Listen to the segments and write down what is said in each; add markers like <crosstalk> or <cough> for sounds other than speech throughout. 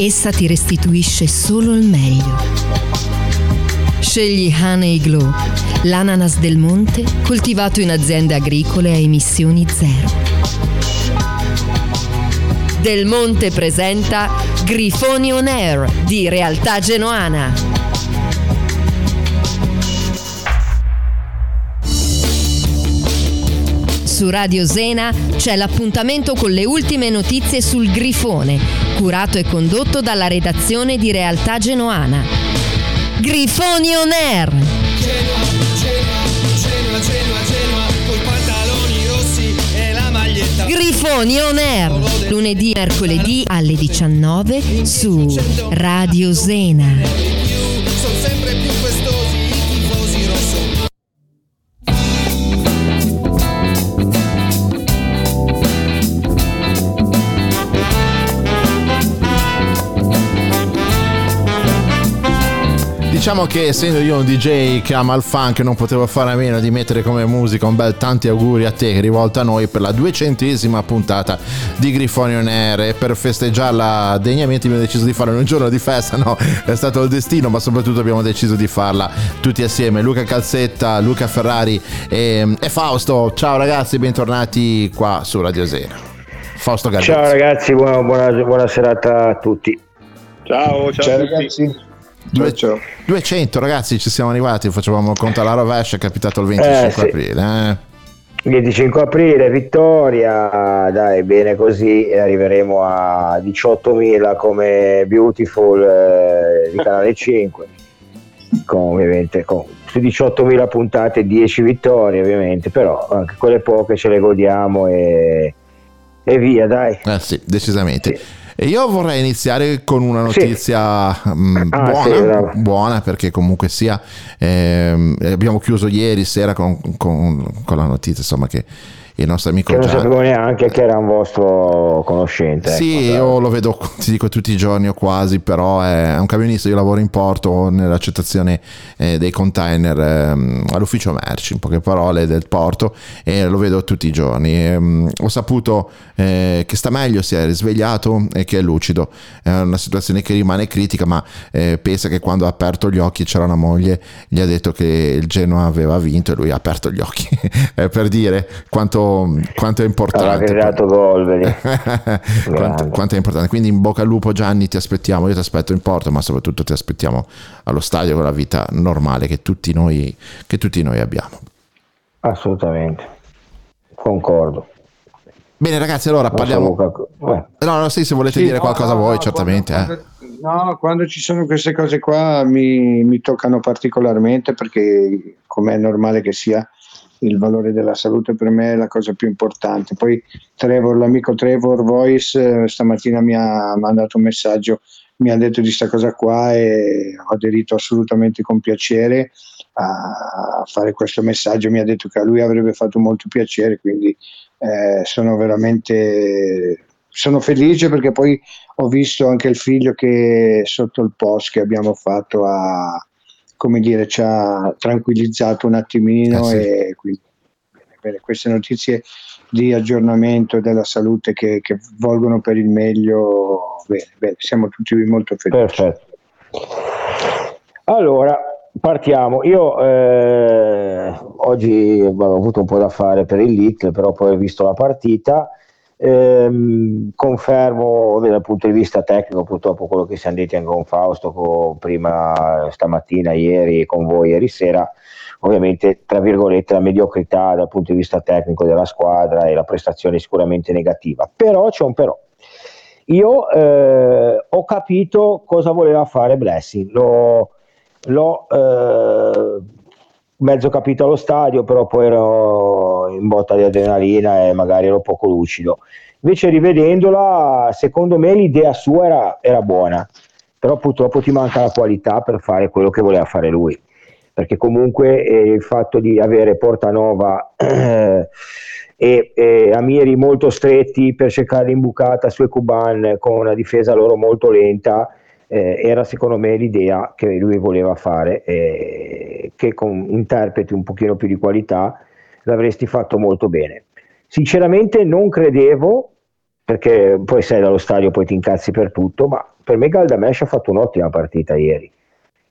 essa ti restituisce solo il meglio. Scegli Honey Glow, l'ananas del monte coltivato in aziende agricole a emissioni zero. Del Monte presenta Grifoni On Air di Realtà Genoana. Su Radio Zena c'è l'appuntamento con le ultime notizie sul Grifone, curato e condotto dalla redazione di Realtà Genoana. Grifoni On Air! Grifoni On Air, lunedì e mercoledì alle 19 su Radio Zena. Diciamo che essendo io un DJ che ama il funk non potevo fare a meno di mettere come musica un bel tanti auguri a te rivolta a noi per la duecentesima puntata di Grifoni On Air e per festeggiarla degnamente abbiamo deciso di fare un giorno di festa, no? È stato il destino ma soprattutto abbiamo deciso di farla tutti assieme, Luca Calzetta, Luca Ferrari e, e Fausto. Ciao ragazzi, bentornati qua su Radio Zero. Fausto Garbuzzi. Ciao ragazzi, buona, buona, buona serata a tutti. Ciao, ciao, ciao ragazzi. 200 ragazzi ci siamo arrivati facevamo il conto alla rovescia è capitato il 25 eh, sì. aprile eh. 25 aprile vittoria dai bene così arriveremo a 18.000 come Beautiful eh, di canale 5 con, ovviamente con, su 18.000 puntate 10 vittorie ovviamente però anche quelle poche ce le godiamo e, e via dai eh sì decisamente sì. E io vorrei iniziare con una notizia sì. mh, mm, ah, buona, sì, buona, perché comunque sia, ehm, abbiamo chiuso ieri sera con, con, con la notizia insomma, che il nostro amico che non sapevo neanche che era un vostro conoscente sì ecco, io lo vedo <laughs> ti dico tutti i giorni o quasi però è un camionista io lavoro in porto nell'accettazione eh, dei container eh, all'ufficio merci in poche parole del porto e lo vedo tutti i giorni. E, um, ho saputo eh, che sta meglio si è risvegliato e che è lucido. È una situazione che rimane critica ma eh, pensa che quando ha aperto gli occhi c'era una moglie gli ha detto che il Genoa aveva vinto e lui ha aperto gli occhi. <laughs> Per dire quanto quanto, è importante. Gol, <laughs> quanto, quanto, è importante. Quindi in bocca al lupo Gianni, ti aspettiamo, io ti aspetto in porto, ma soprattutto ti aspettiamo allo stadio con la vita normale che tutti noi, che tutti noi abbiamo. Assolutamente, concordo. Bene ragazzi, allora parliamo... No, no, sì, se volete sì, dire no, qualcosa no, voi, no, certamente. Quando, eh. No, quando ci sono queste cose qua mi, mi toccano particolarmente perché, come è normale che sia, il valore della salute per me è la cosa più importante. Poi Trevor, l'amico Trevor Voice, eh, stamattina mi ha mandato un messaggio, mi ha detto di questa cosa qua e ho aderito assolutamente con piacere a fare questo messaggio. Mi ha detto che a lui avrebbe fatto molto piacere, quindi eh, sono veramente sono felice perché poi ho visto anche il figlio che sotto il post che abbiamo fatto ha, come dire, ci ha tranquillizzato un attimino eh sì. e quindi bene, queste notizie di aggiornamento della salute che, che volgono per il meglio, bene, bene, siamo tutti molto felici. Perfetto. Allora, partiamo. Io eh, oggi ho avuto un po' da fare per il leak, però poi ho visto la partita. Eh, confermo dal punto di vista tecnico purtroppo quello che siamo detti anche con Fausto con, prima stamattina, ieri con voi ieri sera. Ovviamente tra virgolette la mediocrità dal punto di vista tecnico della squadra e la prestazione sicuramente negativa. Però c'è un però. Io eh, ho capito cosa voleva fare Blessing. L'ho, l'ho eh, mezzo capito allo stadio però poi ero in botta di adrenalina e magari ero poco lucido. Invece rivedendola secondo me l'idea sua era, era buona però purtroppo ti manca la qualità per fare quello che voleva fare lui. Perché comunque eh, il fatto di avere Portanova <clears throat> e, e, Amiri molto stretti per cercare l'imbucata su Ecuban con una difesa loro molto lenta eh, era secondo me l'idea che lui voleva fare eh, che con interpreti un pochino più di qualità l'avresti fatto molto bene. Sinceramente non credevo perché poi sei dallo stadio poi ti incazzi per tutto ma per me Galdamesh ha fatto un'ottima partita ieri.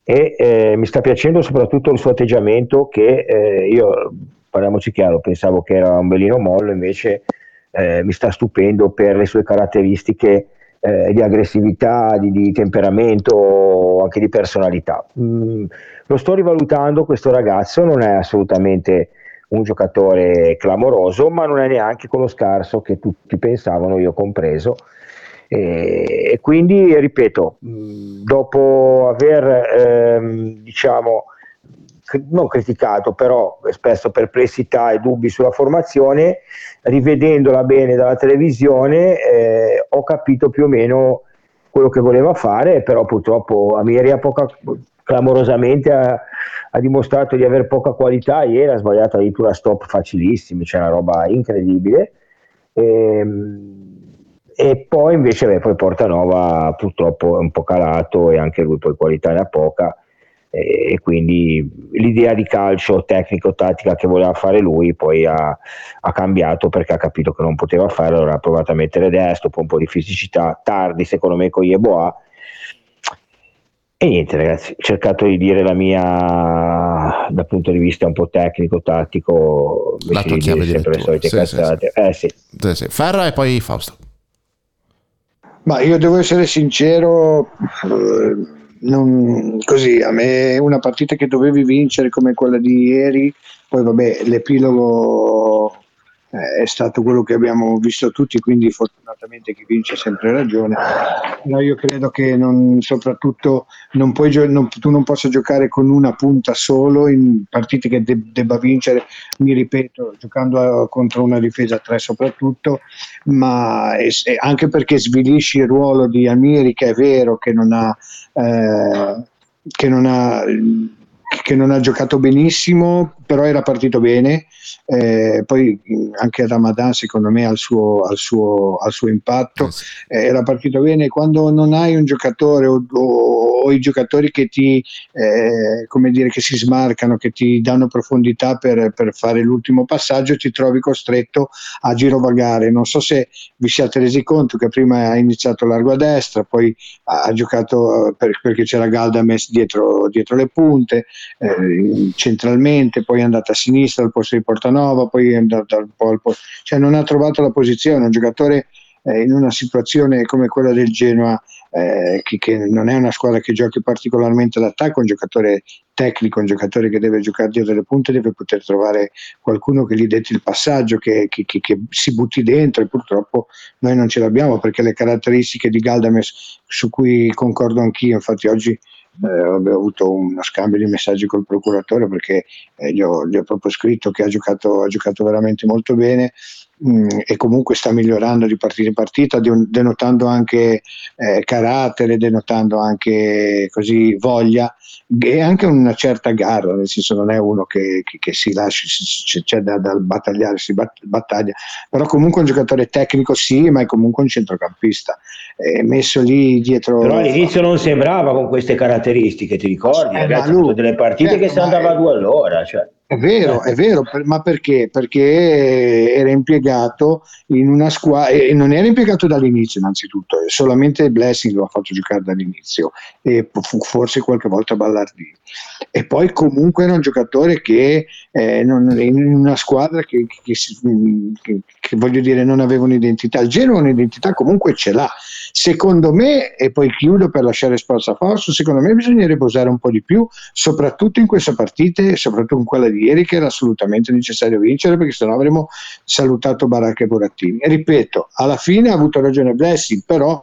E eh, mi sta piacendo soprattutto il suo atteggiamento che eh, io, parliamoci chiaro, pensavo che era un belino mollo, invece eh, mi sta stupendo per le sue caratteristiche eh, di aggressività, di, di, temperamento, anche di personalità. Mm, lo sto rivalutando, questo ragazzo non è assolutamente un giocatore clamoroso, ma non è neanche quello scarso che tutti pensavano, io compreso, e, e quindi, ripeto, dopo aver ehm, diciamo non criticato, però espresso perplessità e dubbi sulla formazione, rivedendola bene dalla televisione, eh, ho capito più o meno quello che voleva fare, però purtroppo Amiria poca, clamorosamente ha, ha, dimostrato di avere poca qualità, ieri ha sbagliato addirittura stop facilissimi, c'è una roba incredibile. E, ehm, e poi invece beh, poi Portanova purtroppo è un po' calato e anche lui poi qualità ne ha poca e quindi l'idea di calcio tecnico-tattica che voleva fare lui poi ha, ha, cambiato perché ha capito che non poteva fare, allora ha provato a mettere destro, poi un po' di fisicità, tardi secondo me con Yeboah e niente ragazzi, ho cercato di dire la mia dal punto di vista un po' tecnico-tattico, la tua chiave di sempre le solite sì, cazzate. Sì, sì. Eh, sì. Ferra e poi Fausto. Ma io devo essere sincero, eh, non, così a me una partita che dovevi vincere come quella di ieri, poi vabbè l'epilogo eh, è stato quello che abbiamo visto tutti, quindi fortunatamente chi vince ha sempre ragione. No, io credo che non, soprattutto non puoi, non, tu non possa giocare con una punta solo in partite che de- debba vincere, mi ripeto, giocando a, contro una difesa 3 soprattutto, ma è anche perché svilisci il ruolo di Amiri, che è vero che non ha... Eh, che non ha che non ha giocato benissimo, però era partito bene. Eh, poi anche Ramadan, secondo me, ha il suo, ha il suo, ha il suo impatto. Eh, era partito bene. Quando non hai un giocatore o, o, o i giocatori che ti eh, come dire, che si smarcano, che ti danno profondità per, per, fare l'ultimo passaggio, ti trovi costretto a girovagare. Non so se vi siate resi conto che prima ha iniziato largo a destra, poi ha giocato per, perché c'era Galdames dietro, dietro le punte eh, centralmente, poi è andato a sinistra al posto di Portanova, poi è po' al posto, cioè non ha trovato la posizione, un giocatore eh, in una situazione come quella del Genoa, eh, che, che, non è una squadra che giochi particolarmente d'attacco, un giocatore tecnico, un giocatore che deve giocare dietro le punte, deve poter trovare qualcuno che gli detti il passaggio, che, che, che, si butti dentro e purtroppo noi non ce l'abbiamo perché le caratteristiche di Galdames su cui concordo anch'io, infatti oggi eh, avevo avuto uno scambio di messaggi col procuratore perché eh, gli, ho, gli, ho, proprio scritto che ha giocato, ha giocato veramente molto bene mh, e comunque sta migliorando di partita in partita, denotando anche eh, carattere, denotando anche così voglia e anche una certa garra, nel senso non è uno che, che, che si lascia, c'è da, da, battagliare, si battaglia, però comunque un giocatore tecnico sì, ma è comunque un centrocampista, è messo lì dietro... Però all'inizio non sembrava con queste caratteristiche, ti ricordi? Eh, Ragazzi, lui, delle partite certo, che si andava a due all'ora. Cioè. È vero, è vero, ma perché? Perché era impiegato in una squadra, e non era impiegato dall'inizio innanzitutto, solamente Blessing lo ha fatto giocare dall'inizio e forse qualche volta Ballardini. E poi comunque era un giocatore che eh, non, in una squadra che, che, che, che, voglio dire non aveva un'identità, il Genoa un'identità comunque ce l'ha. Secondo me, e poi chiudo per lasciare spazio a Fausto, secondo me bisognerebbe usare un po' di più, soprattutto in queste partite, soprattutto in quella di ieri che era assolutamente necessario vincere perché sennò avremmo salutato Baracca e Burattini. E ripeto, alla fine ha avuto ragione Blessing, però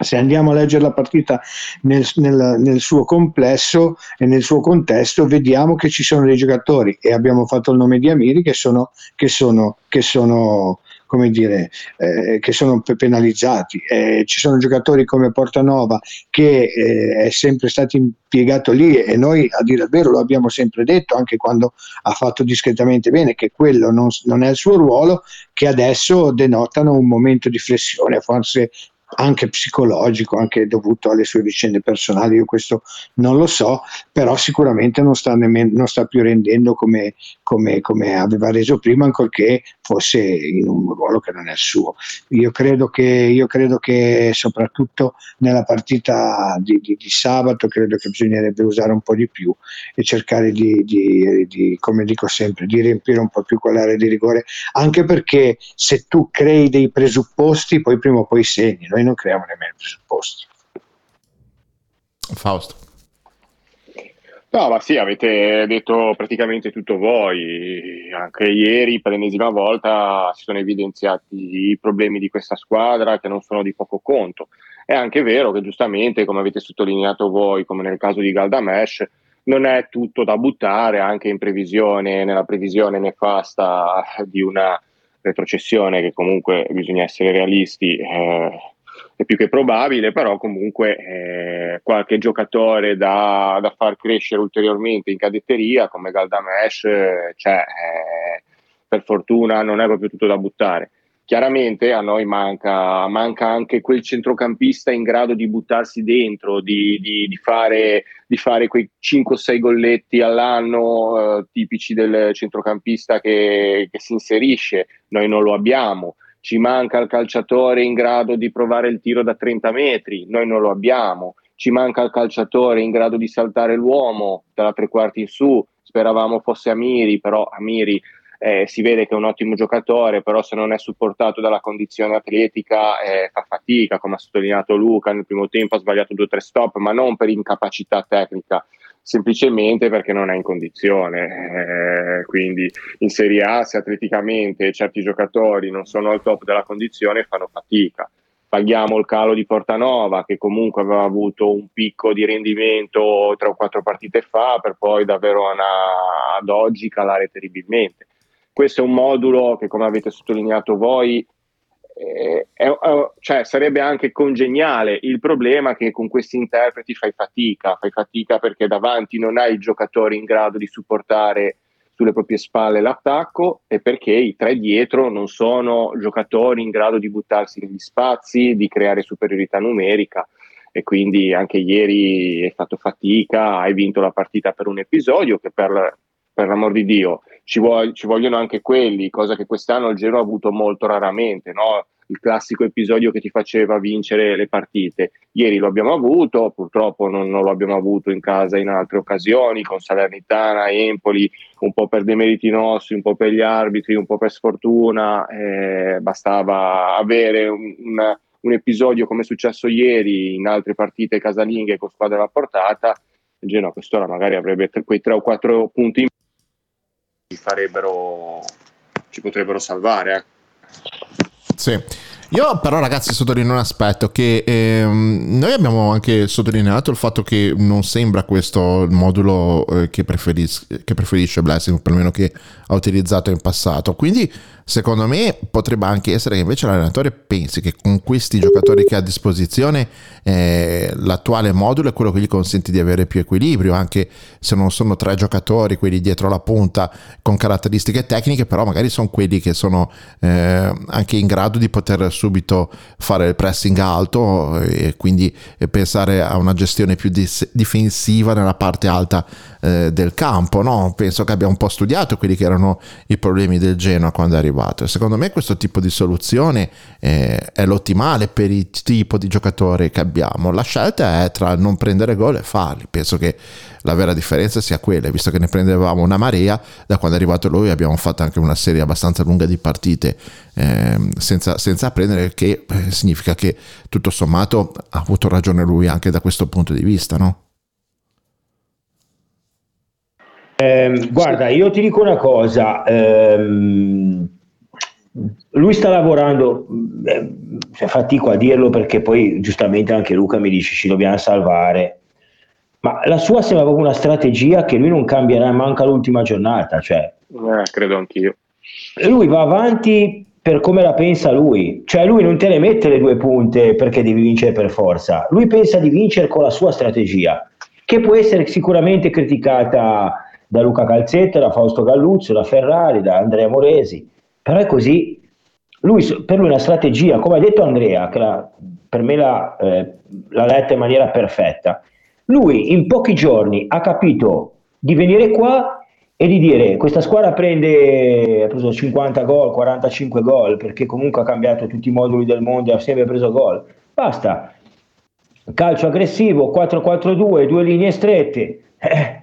se andiamo a leggere la partita nel, nel, nel, suo complesso e nel suo contesto, vediamo che ci sono dei giocatori, e abbiamo fatto il nome di Amiri, che sono, che sono, che sono come dire, eh, che sono penalizzati. Eh, ci sono giocatori come Portanova che eh, è sempre stato impiegato lì e noi a dire il vero lo abbiamo sempre detto, anche quando ha fatto discretamente bene, che quello non, non è il suo ruolo, che adesso denotano un momento di flessione, forse anche psicologico, anche dovuto alle sue vicende personali, io questo non lo so, però sicuramente non sta, nemmeno, non sta più rendendo come, come, come, aveva reso prima, ancorché fosse in un ruolo che non è il suo. Io credo che, io credo che soprattutto nella partita di, di, di, sabato, credo che bisognerebbe usare un po' di più e cercare di, di, come dico sempre, di riempire un po' più quell'area di rigore, anche perché se tu crei dei presupposti, poi prima o poi segni. Noi non creiamo nemmeno i presupposti. Fausto. No, ma sì, avete detto praticamente tutto voi. Anche ieri, per l'ennesima volta, si sono evidenziati i problemi di questa squadra che non sono di poco conto. È anche vero che giustamente, come avete sottolineato voi, come nel caso di Galdamesh, non è tutto da buttare anche in previsione, nella previsione nefasta di una retrocessione che comunque bisogna essere realisti. Eh, è più che probabile, però comunque eh, qualche giocatore da, da, far crescere ulteriormente in cadetteria come Galdamesh eh, c'è, eh, per fortuna non è proprio tutto da buttare. Chiaramente a noi manca, manca anche quel centrocampista in grado di buttarsi dentro, di, di, di, fare, di fare, quei 5-6 golletti all'anno eh, tipici del centrocampista che, che si inserisce. Noi non lo abbiamo ci manca il calciatore in grado di provare il tiro da 30 metri, noi non lo abbiamo, ci manca il calciatore in grado di saltare l'uomo dalla tre quarti in su, speravamo fosse Amiri, però Amiri eh, si vede che è un ottimo giocatore, però se non è supportato dalla condizione atletica eh, fa fatica, come ha sottolineato Luca, nel primo tempo ha sbagliato due o tre stop, ma non per incapacità tecnica, semplicemente perché non è in condizione. Eh, quindi in Serie A, se atleticamente certi giocatori non sono al top della condizione, fanno fatica. Paghiamo il calo di Portanova, che comunque aveva avuto un picco di rendimento tre o quattro partite fa, per poi da Verona ad oggi calare terribilmente. Questo è un modulo che, come avete sottolineato voi, eh, è, è, cioè, sarebbe anche congeniale. Il problema è che con questi interpreti fai fatica, fai fatica perché davanti non hai giocatori in grado di supportare sulle proprie spalle l'attacco e perché i tre dietro non sono giocatori in grado di buttarsi negli spazi, di creare superiorità numerica e quindi anche ieri hai fatto fatica, hai vinto la partita per un episodio che per, per l'amor di Dio ci, vuoi, ci, vogliono anche quelli, cosa che quest'anno il Giro ha avuto molto raramente, no? il classico episodio che ti faceva vincere le partite. Ieri lo abbiamo avuto, purtroppo non, non, lo abbiamo avuto in casa in altre occasioni, con Salernitana, Empoli, un po' per demeriti nostri, un po' per gli arbitri, un po' per sfortuna, eh, bastava avere un, un, un, episodio come è successo ieri in altre partite casalinghe con squadra alla portata, il Genoa quest'ora magari avrebbe quei 3 o 4 punti in ci farebbero ci potrebbero salvare. Eh. Sì. Io però ragazzi sottolineo un aspetto che ehm, noi abbiamo anche sottolineato il fatto che non sembra questo il modulo eh, che, preferis- che preferisce Blessing, perlomeno che ha utilizzato in passato. Quindi secondo me potrebbe anche essere che invece l'allenatore pensi che con questi giocatori che ha a disposizione eh, l'attuale modulo è quello che gli consente di avere più equilibrio, anche se non sono tre giocatori, quelli dietro la punta con caratteristiche tecniche, però magari sono quelli che sono eh, anche in grado di poter subito fare il pressing alto e quindi pensare a una gestione più difensiva nella parte alta eh, del campo. No? Penso che abbia un po' studiato quelli che erano i problemi del Genoa quando è arrivato. secondo me questo tipo di soluzione eh, è l'ottimale per il tipo di giocatore che abbiamo. La scelta è tra non prendere gol e farli. Penso che la vera differenza sia quella, visto che ne prendevamo una marea, da quando è arrivato lui abbiamo fatto anche una serie abbastanza lunga di partite eh, senza, senza prendere, che eh, significa che tutto sommato ha avuto ragione lui anche da questo punto di vista, no? Eh, guarda, io ti dico una cosa, ehm, lui sta lavorando, eh, fatico a dirlo perché poi giustamente anche Luca mi dice ci dobbiamo salvare, ma la sua sembra proprio una strategia che lui non cambierà manca l'ultima giornata, cioè, eh, credo anch'io. Lui va avanti per come la pensa lui, cioè lui non te ne mette le due punte perché devi vincere per forza, lui pensa di vincere con la sua strategia, che può essere sicuramente criticata da Luca Calzetta, da Fausto Galluzzo, da Ferrari, da Andrea Moresi, però è così. Lui, per lui una strategia, come ha detto Andrea, che la, per me l'ha, eh, l'ha letta in maniera perfetta, lui in pochi giorni ha capito di venire qua e di dire questa squadra prende ha preso 50 gol, 45 gol perché comunque ha cambiato tutti i moduli del mondo e ha sempre preso gol. Basta. Calcio aggressivo, 4-4-2, due linee strette. Eh,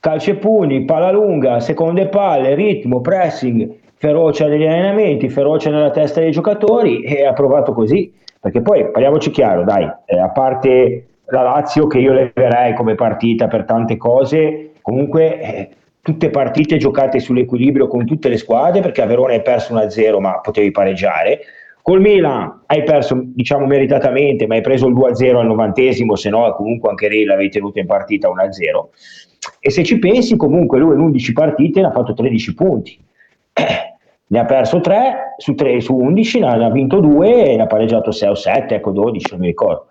calcio e pugni, palla lunga, seconde palle, ritmo, pressing, ferocia negli allenamenti, ferocia nella testa dei giocatori e ha provato così. Perché poi parliamoci chiaro, dai, eh, a parte la Lazio che io leverei come partita per tante cose, comunque eh, tutte partite giocate sull'equilibrio con tutte le squadre perché a Verona hai perso 1-0 ma potevi pareggiare. Col Milan hai perso diciamo meritatamente ma hai preso il 2-0 al novantesimo, se no comunque anche lì l'avevi tenuto in partita 1-0 e se ci pensi, comunque lui in 11 partite ne ha fatto 13 punti. Eh, ne ha perso 3 su, 3, su 11, ne ha vinto 2 e ne ha pareggiato 6 o 7, ecco 12, non mi ricordo.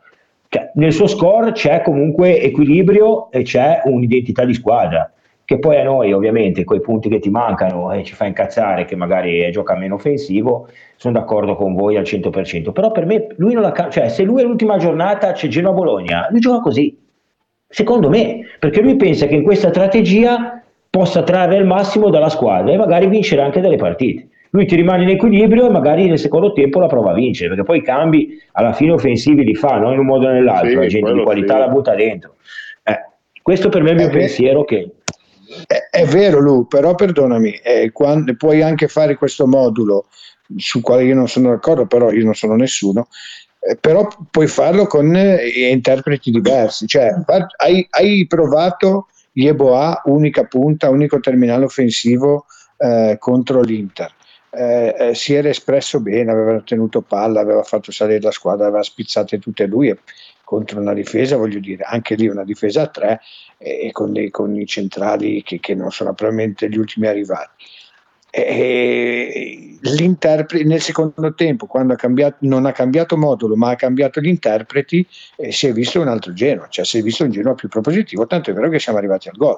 Cioè, nel suo score c'è comunque equilibrio e c'è un'identità di squadra che poi a noi ovviamente quei punti che ti mancano e ci fa incazzare che magari gioca meno offensivo, sono d'accordo con voi al 100%, però per me lui non la cioè se lui è l'ultima giornata c'è Genoa-Bologna, lui gioca così, Secondo me, perché lui pensa che in questa strategia possa trarre il massimo dalla squadra e magari vincere anche delle partite. Lui ti rimane in equilibrio e magari nel secondo tempo la prova a vincere, perché poi i cambi alla fine offensivi li fa, non in un modo o nell'altro, sì, la gente di qualità sì. la butta dentro. Eh, questo per me è il mio è pensiero che... È, è, vero Lu, però perdonami, eh, quando, puoi anche fare questo modulo sul quale io non sono d'accordo, però io non sono nessuno, eh, però puoi farlo con eh, interpreti diversi. Cioè, hai, hai provato Yeboah, unica punta, unico terminale offensivo eh, contro l'Inter. Eh, eh, si era espresso bene, aveva tenuto palla, aveva fatto salire la squadra, aveva spizzate tutte e lui contro una difesa, voglio dire, anche lì una difesa a tre e con, dei, con i centrali che, che non sono probabilmente gli ultimi arrivati eh, l'interprete nel secondo tempo, quando ha cambiato, non ha cambiato modulo, ma ha cambiato gli interpreti, eh, si è visto un altro Genoa, cioè si è visto un Genoa più propositivo, tanto è vero che siamo arrivati al gol.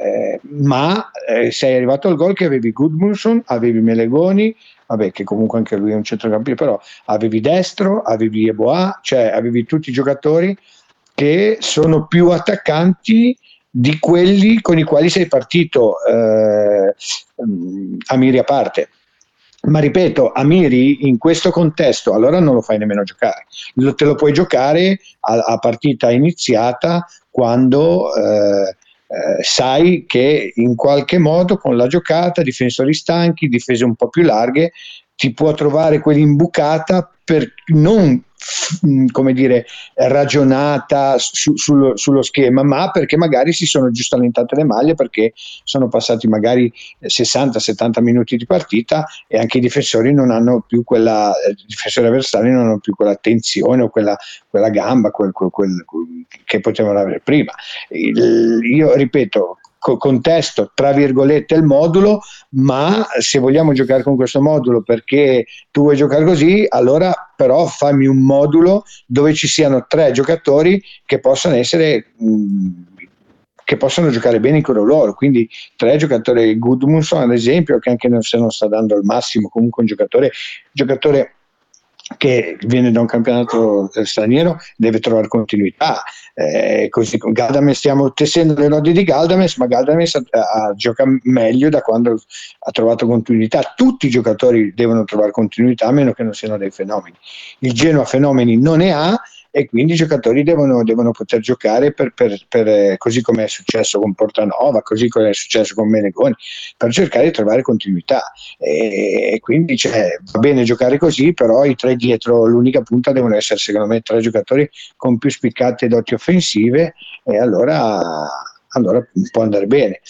Eh, ma eh, sei arrivato al gol che avevi Gudmundsson, avevi Melegoni, vabbè che comunque anche lui è un centrocampista, però avevi Destro, avevi Eboa, cioè avevi tutti i giocatori che sono più attaccanti di quelli con i quali sei partito eh, Amiri a parte. Ma ripeto, Amiri in questo contesto allora non lo fai nemmeno giocare, lo, te lo puoi giocare a, a partita iniziata quando eh, eh, sai che in qualche modo con la giocata, difensori stanchi, difese un po' più larghe, ti può trovare quell'imbucata per non come dire, ragionata su, sullo, sullo, schema, ma perché magari si sono giusto allentate le maglie perché sono passati magari 60-70 minuti di partita e anche i difensori non hanno più quella, i difensori avversari non hanno più quella tensione o quella, quella gamba quel, quel, quel, che potevano avere prima. Il, io ripeto, contesto tra virgolette il modulo, ma se vogliamo giocare con questo modulo perché tu vuoi giocare così, allora però fammi un modulo dove ci siano tre giocatori che possano essere mh, che possono giocare bene in quello loro. Quindi tre giocatori, Goodmunson ad esempio, che anche se non sta dando il massimo, comunque un giocatore, giocatore che viene da un campionato straniero deve trovare continuità. Eh, così con Galdames stiamo tessendo le lodi di Galdames, ma Galdames a, a, gioca meglio da quando ha trovato continuità. Tutti i giocatori devono trovare continuità a meno che non siano dei fenomeni. Il Genoa fenomeni non ne ha e quindi i giocatori devono, devono poter giocare per, per, per, così come è successo con Portanova, così come è successo con Menegoni, per cercare di trovare continuità. E, e quindi cioè, va bene giocare così, però i tre dietro l'unica punta devono essere secondo me tre giocatori con più spiccate doti offensive e allora allora può andare bene,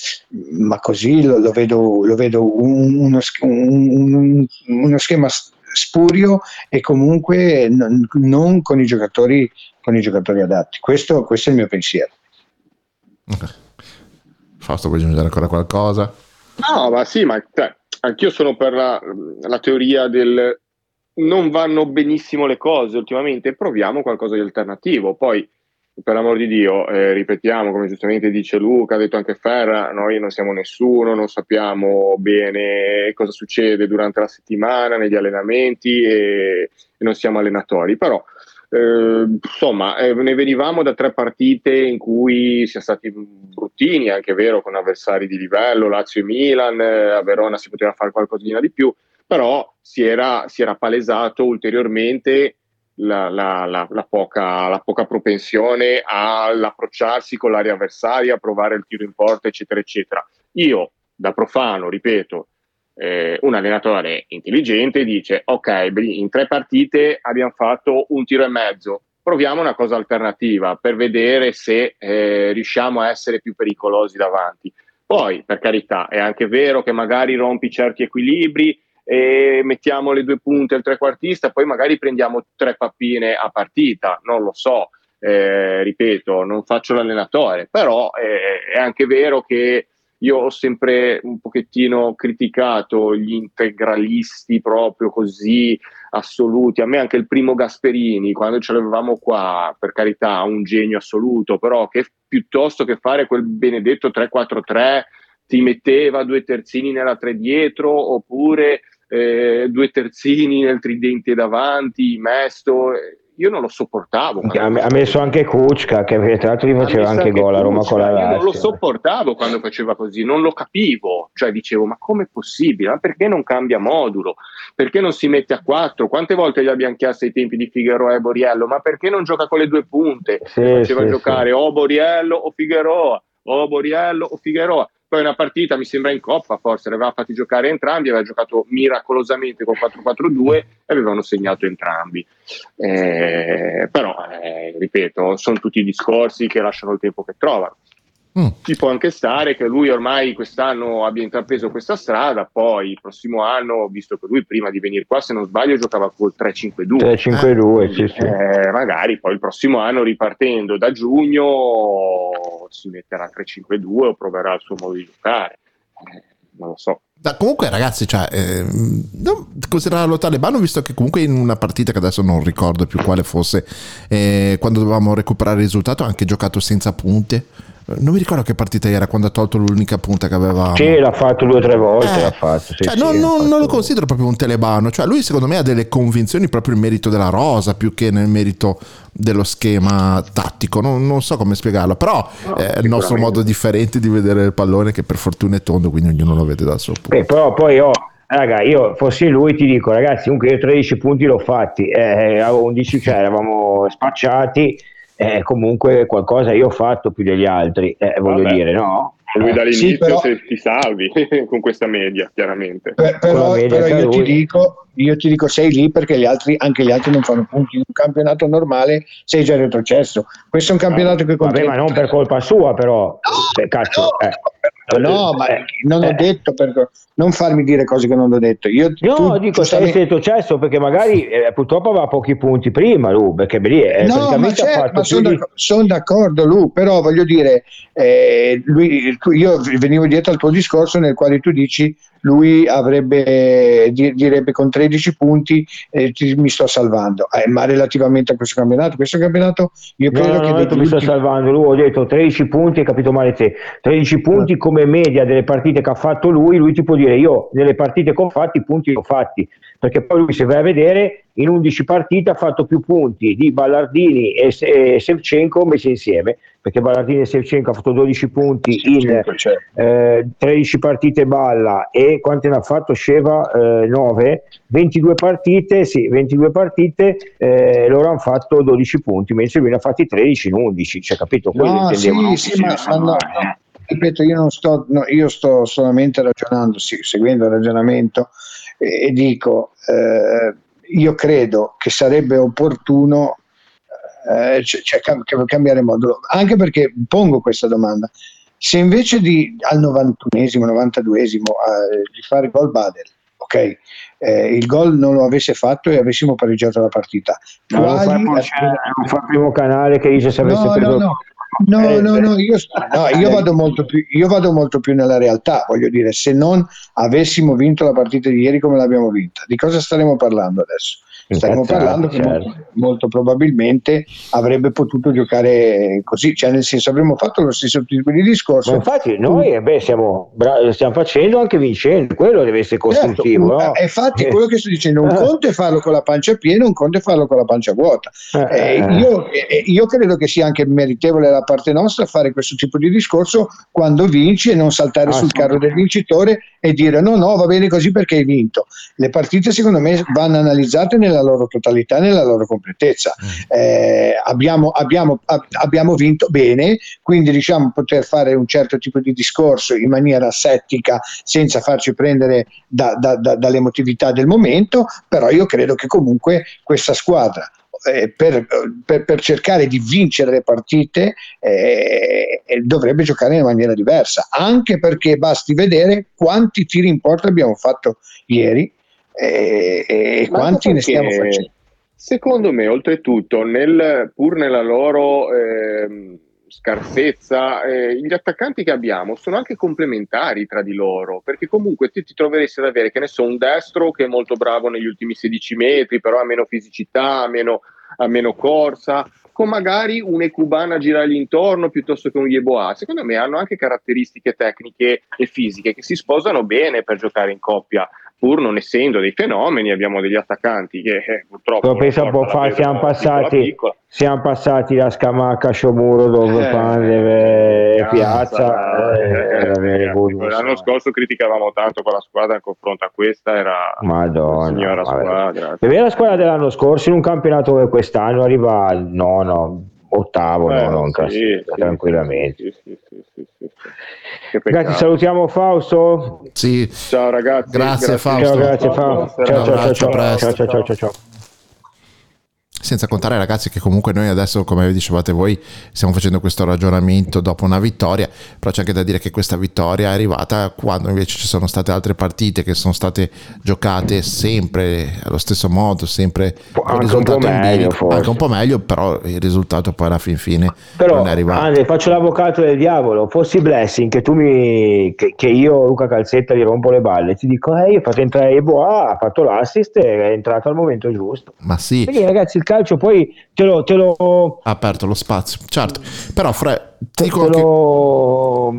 ma così lo, lo vedo, lo vedo un, uno, un, uno, schema spurio e comunque non, non con, i giocatori, con i giocatori adatti. Questo, questo è il mio pensiero. Okay. Fausto, vuoi aggiungere ancora qualcosa? No, ma sì, ma cioè, anch'io sono per la, la teoria del non vanno benissimo le cose ultimamente, proviamo qualcosa di alternativo. Poi per l'amor di Dio, eh, ripetiamo, come giustamente dice Luca, ha detto anche Ferra, noi non siamo nessuno, non sappiamo bene cosa succede durante la settimana, negli allenamenti e, e non siamo allenatori, però eh, insomma eh, ne venivamo da tre partite in cui siamo stati bruttini, anche vero, con avversari di livello, Lazio e Milan, eh, a Verona si poteva fare qualcosina di più, però si era, si era palesato ulteriormente la, la, la, poca, la poca propensione all'approcciarsi con l'area avversaria, a provare il tiro in porta, eccetera, eccetera. Io, da profano, ripeto, eh, un allenatore intelligente dice: Ok, in tre partite abbiamo fatto un tiro e mezzo. Proviamo una cosa alternativa per vedere se eh, riusciamo a essere più pericolosi davanti. Poi, per carità, è anche vero che magari rompi certi equilibri, e mettiamo le due punte al trequartista, poi magari prendiamo tre pappine a partita, non lo so, eh, ripeto, non faccio l'allenatore, però eh, è anche vero che io ho sempre un pochettino criticato gli integralisti proprio così assoluti. A me anche il primo Gasperini, quando ce l'avevamo qua, per carità, un genio assoluto, però che piuttosto che fare quel benedetto 3-4-3 ti metteva due terzini nella tre dietro oppure eh, due terzini nel tridente davanti, Mesto. Io non lo sopportavo. Ha messo anche Kuczka, che tra l'altro gli faceva anche gol a Roma con la Lazio. Io non lo sopportavo quando faceva così, non lo capivo. Cioè dicevo, ma com'è possibile? Ma perché non cambia modulo? Perché non si mette a quattro? Quante volte gli abbiamo chiesto ai tempi di Figueroa e Boriello? Ma perché non gioca con le due punte? Sì, faceva sì, giocare sì. o Boriello o Figueroa, o Boriello o Figueroa poi una partita mi sembra in coppa forse, li fatti giocare entrambi, aveva giocato miracolosamente con 4-4-2 e avevano segnato entrambi. Eh, però, eh, ripeto, sono tutti discorsi che lasciano il tempo che trovano. Mm. Ci può anche stare che lui ormai quest'anno abbia intrapreso questa strada, poi il prossimo anno, visto che lui prima di venire qua, se non sbaglio, giocava col 3-5-2. 3-5-2, eh, sì, sì. Eh, magari poi il prossimo anno, ripartendo da giugno, si metterà 3-5-2 o proverà il suo modo di giocare. Eh, non lo so. Da, comunque ragazzi, cioè, eh, considerarlo talebano visto che comunque in una partita che adesso non ricordo più quale fosse, eh, quando dovevamo recuperare il risultato ha anche giocato senza punte non mi ricordo che partita era quando ha tolto l'unica punta che aveva. Sì, l'ha fatto due o tre volte. Eh, l'ha fatto, sì, cioè, sì, non, non, fatto... non, lo considero proprio un telebano. Cioè, lui, secondo me, ha delle convinzioni proprio in merito della rosa più che nel merito dello schema tattico. Non, non so come spiegarlo, però no, è il nostro modo differente di vedere il pallone, che per fortuna è tondo, quindi ognuno lo vede dal suo punto. Beh, però poi ho. Raga, io fossi lui ti dico, ragazzi, comunque io 13 punti l'ho fatti, eh, 11, cioè eravamo spacciati eh, comunque qualcosa io ho fatto più degli altri, eh, voglio Vabbè. dire, no? lui dall'inizio Sì, però- se ti salvi <laughs> con questa media, chiaramente. Per- però, media però io, ti dico, io ti dico sei lì perché gli altri, anche gli altri non fanno punti. In un campionato normale sei già retrocesso. Questo è un campionato che Vabbè, ma non per colpa sua, però. Eh, cazzo, eh. No, ma non ho Eh. detto per, non farmi dire cose che non ho detto. Io, No, tu- dico sei giustamente- retrocesso perché magari eh, purtroppo aveva pochi punti prima lui, perché lì eh, no, ma, certo, ma sono, d'accordo, son d'accordo, Lu, però voglio dire, eh, lui, io venivo dietro al tuo discorso nel quale tu dici lui avrebbe, di- direbbe con 13 punti eh, ti- mi sto salvando, Eh, ma relativamente a questo campionato, questo campionato io No, credo no, che no, ho degli detto mi sto salvando, lui ho detto 13 punti, hai capito male te, 13 punti come media delle partite che ha fatto lui, lui ti può dire io nelle partite che ho fatto i punti li ho fatti, perché poi lui se vai a vedere in 11 partite ha fatto più punti di Ballardini e, e Sevchenko messi insieme, perché Ballardini e Sevchenko ha fatto 12 punti in Certo. eh, 13 partite balla e quante ne ha fatto Sceva? 9 22 partite sì 22 partite eh, loro hanno fatto 12 punti mentre lui ne ha fatti 13 in 11 cioè capito Quello No, sì, intendevo, sì, ma, ma no, no. ripeto, io non sto, no, io sto solamente ragionando, sì, seguendo il ragionamento e, e dico, eh, io credo che sarebbe opportuno eh, cioè, cam- cam- cambiare modulo, anche perché pongo questa domanda. Se invece di al 91esimo, 92esimo eh, di fare gol Bader, ok, eh, il gol non lo avesse fatto e avessimo pareggiato la partita, No, non fa, quali- non fa il primo canale che dice se avesse No, preso no, no. No, Eh, no, beh. no, io, no, io vado molto più, io vado molto più nella realtà, voglio dire, se non avessimo vinto la partita di ieri come l'abbiamo vinta, di cosa staremo parlando adesso? Incazzati, parlando che certo. molto, molto probabilmente avrebbe potuto giocare così, cioè nel senso avremmo fatto lo stesso tipo di discorso. ma infatti noi eh, beh, siamo bra- stiamo facendo anche vincendo quello deve essere costruttivo Certo, no? eh, infatti Eh, quello che sto dicendo, un Eh. conto è farlo con la pancia piena, un conto è farlo con la pancia vuota. eh, Eh, eh. io, eh, io credo che sia anche meritevole da parte nostra fare questo tipo di discorso quando vinci e non saltare Ah, sul carro del vincitore e dire no, no, va bene così perché hai vinto. Le partite secondo me vanno analizzate nella loro totalità, nella loro completezza. Eh, abbiamo, abbiamo- ab- abbiamo vinto bene, quindi diciamo poter fare un certo tipo di discorso in maniera settica senza farci prendere da- da- da- dall'emotività del momento, però io credo che comunque questa squadra eh, per, per- per cercare di vincere le partite eh, eh, dovrebbe giocare in maniera diversa, anche perché basti vedere quanti tiri in porta abbiamo fatto ieri eh, e Ma quanti ne stiamo facendo. Secondo me, oltretutto, nel- pur nella loro ehm, scarsezza, eh, gli attaccanti che abbiamo sono anche complementari tra di loro, perché comunque tu ti troveresti ad avere, che ne so, un destro che è molto bravo negli ultimi 16 metri, però ha meno fisicità, ha meno, ha meno corsa, con magari un Ecubana a girargli intorno piuttosto che un Yeboah. Secondo me hanno anche caratteristiche tecniche e fisiche che si sposano bene per giocare in coppia pur non essendo dei fenomeni, abbiamo degli attaccanti che eh, purtroppo. Pensa un po' fa, siamo passati, piccola. siamo passati da Scamacca, Sciomuro, dove Eh, Pandev e Piazza, Piazza. eh, eh, era ragazzi, bene voluto. L'anno scorso criticavamo tanto con la squadra in confronto a questa, era Madonna, una signora vabbè. squadra. Per me la squadra dell'anno scorso in un campionato come quest'anno arriva al nono, ottavo, Eh, nono in sì, tranquillamente. sì, sì. Ragazzi, salutiamo Fausto. Sì, Ciao ragazzi. Grazie, Fausto. Ciao, grazie Fausto. Ciao, ciao, ciao, ciao, ciao, ciao, ciao, ciao. Senza contare ragazzi che comunque noi adesso, come dicevate voi, stiamo facendo questo ragionamento dopo una vittoria, però c'è anche da dire che questa vittoria è arrivata quando invece ci sono state altre partite che sono state giocate sempre allo stesso modo, sempre Anche un po' meglio, forse. anche un po' meglio, però il risultato poi alla fin fine Però, non è arrivato. Andre, faccio l'avvocato del diavolo. Fossi Blessing, che tu mi. che, che io, Luca Calzetta, gli rompo le balle, ti dico, eh, io ho fatto entrare Eboa, ha fatto l'assist e è entrato al momento giusto. Ma sì, Quindi, ragazzi, il calcio poi te lo. Te lo ha aperto lo spazio, certo, però Fre, ti te dico che lo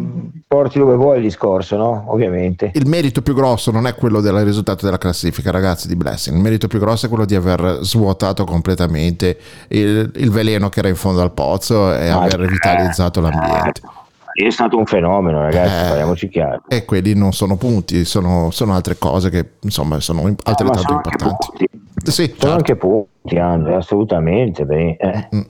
porti dove vuoi il discorso, no? Ovviamente. il merito più grosso non è quello del risultato della classifica, ragazzi, di Blessing. Il merito più grosso è quello di aver svuotato completamente il, il veleno che era in fondo al pozzo e Ma- aver rivitalizzato l'ambiente. È stato un fenomeno, ragazzi, Eh, parliamoci chiaro. E quelli non sono punti, sono, sono altre cose che insomma sono Ah, ma altrettanto sono anche importanti. punti. Sì, Sono certo. anche punti, Andre, assolutamente. bene. Eh. Mm.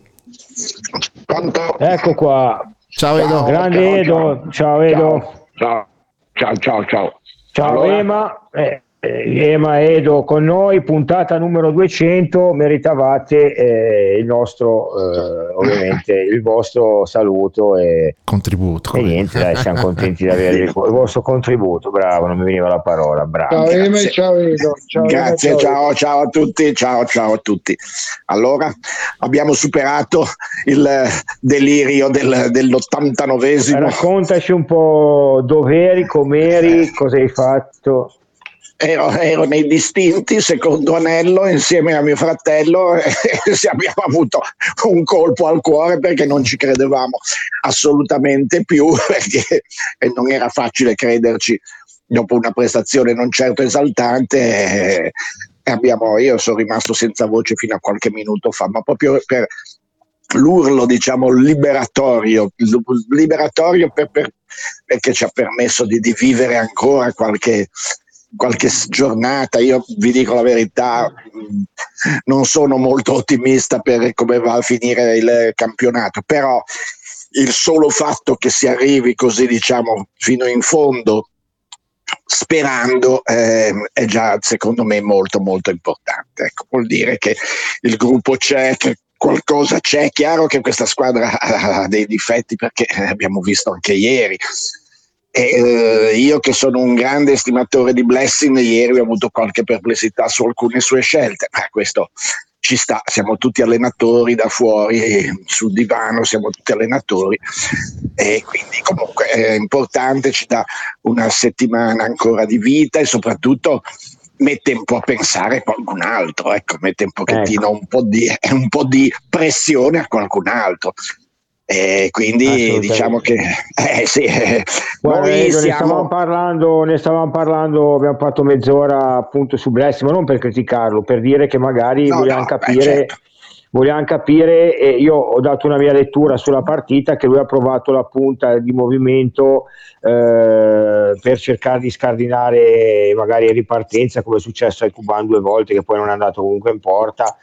Ecco qua. Ciao Edo. Grande Edo, ciao Edo. Ciao, ciao, ciao, ciao. Ciao Allora- Ema. Eh, eh, Ema Edo con noi, puntata numero 200, meritavate eh, il nostro, eh, ovviamente, <laughs> il vostro saluto e, Contributo. e niente, dai, siamo contenti di avere <laughs> il, vostro contributo, bravo, non mi veniva la parola, bravo. Ciao Ema e grazie. ciao Edo. Ciao, Ema, Grazie, ciao. ciao, ciao a tutti, ciao, ciao a tutti. Allora, abbiamo superato il eh, delirio del, dell'89esimo. Raccontaci un po' dov'eri, com'eri, cosa hai fatto. Ero, ero nei distinti, secondo anello, insieme a mio fratello <laughs> e abbiamo avuto un colpo al cuore perché non ci credevamo assolutamente più, <laughs> perché non era facile crederci dopo una prestazione non certo esaltante. eh, abbiamo, io sono rimasto senza voce fino a qualche minuto fa, ma proprio per l'urlo, diciamo, liberatorio, liberatorio per- per- perché ci ha permesso di, di vivere ancora qualche, qualche giornata. Io vi dico la verità, non sono molto ottimista per come va a finire il campionato, però il solo fatto che si arrivi così, diciamo, fino in fondo sperando ehm, è già secondo me molto molto importante ecco, vuol dire che il gruppo c'è che qualcosa c'è è chiaro che questa squadra ha dei difetti perché eh, abbiamo visto anche ieri e, eh, io che sono un grande estimatore di Blessing ieri ho avuto qualche perplessità su alcune sue scelte. Ma questo ci sta, siamo tutti allenatori da fuori, sul divano siamo tutti allenatori. E quindi comunque è importante, ci dà una settimana ancora di vita e soprattutto mette un po' a pensare a qualcun altro, ecco, mette un pochettino un, po di, un po' di pressione a qualcun altro. E quindi diciamo che eh, sì, eh, Guarda, noi Edo, ne stavamo siamo parlando, ne stavamo parlando, abbiamo fatto mezz'ora appunto su Blessing, ma non per criticarlo, per dire che magari No, vogliamo no, beh, capire, certo. vogliamo capire, e io ho dato una mia lettura sulla partita, che lui ha provato la punta di movimento eh, per cercare di scardinare magari in ripartenza, come è successo ai Cuban due volte, che poi non è andato comunque in porta eh,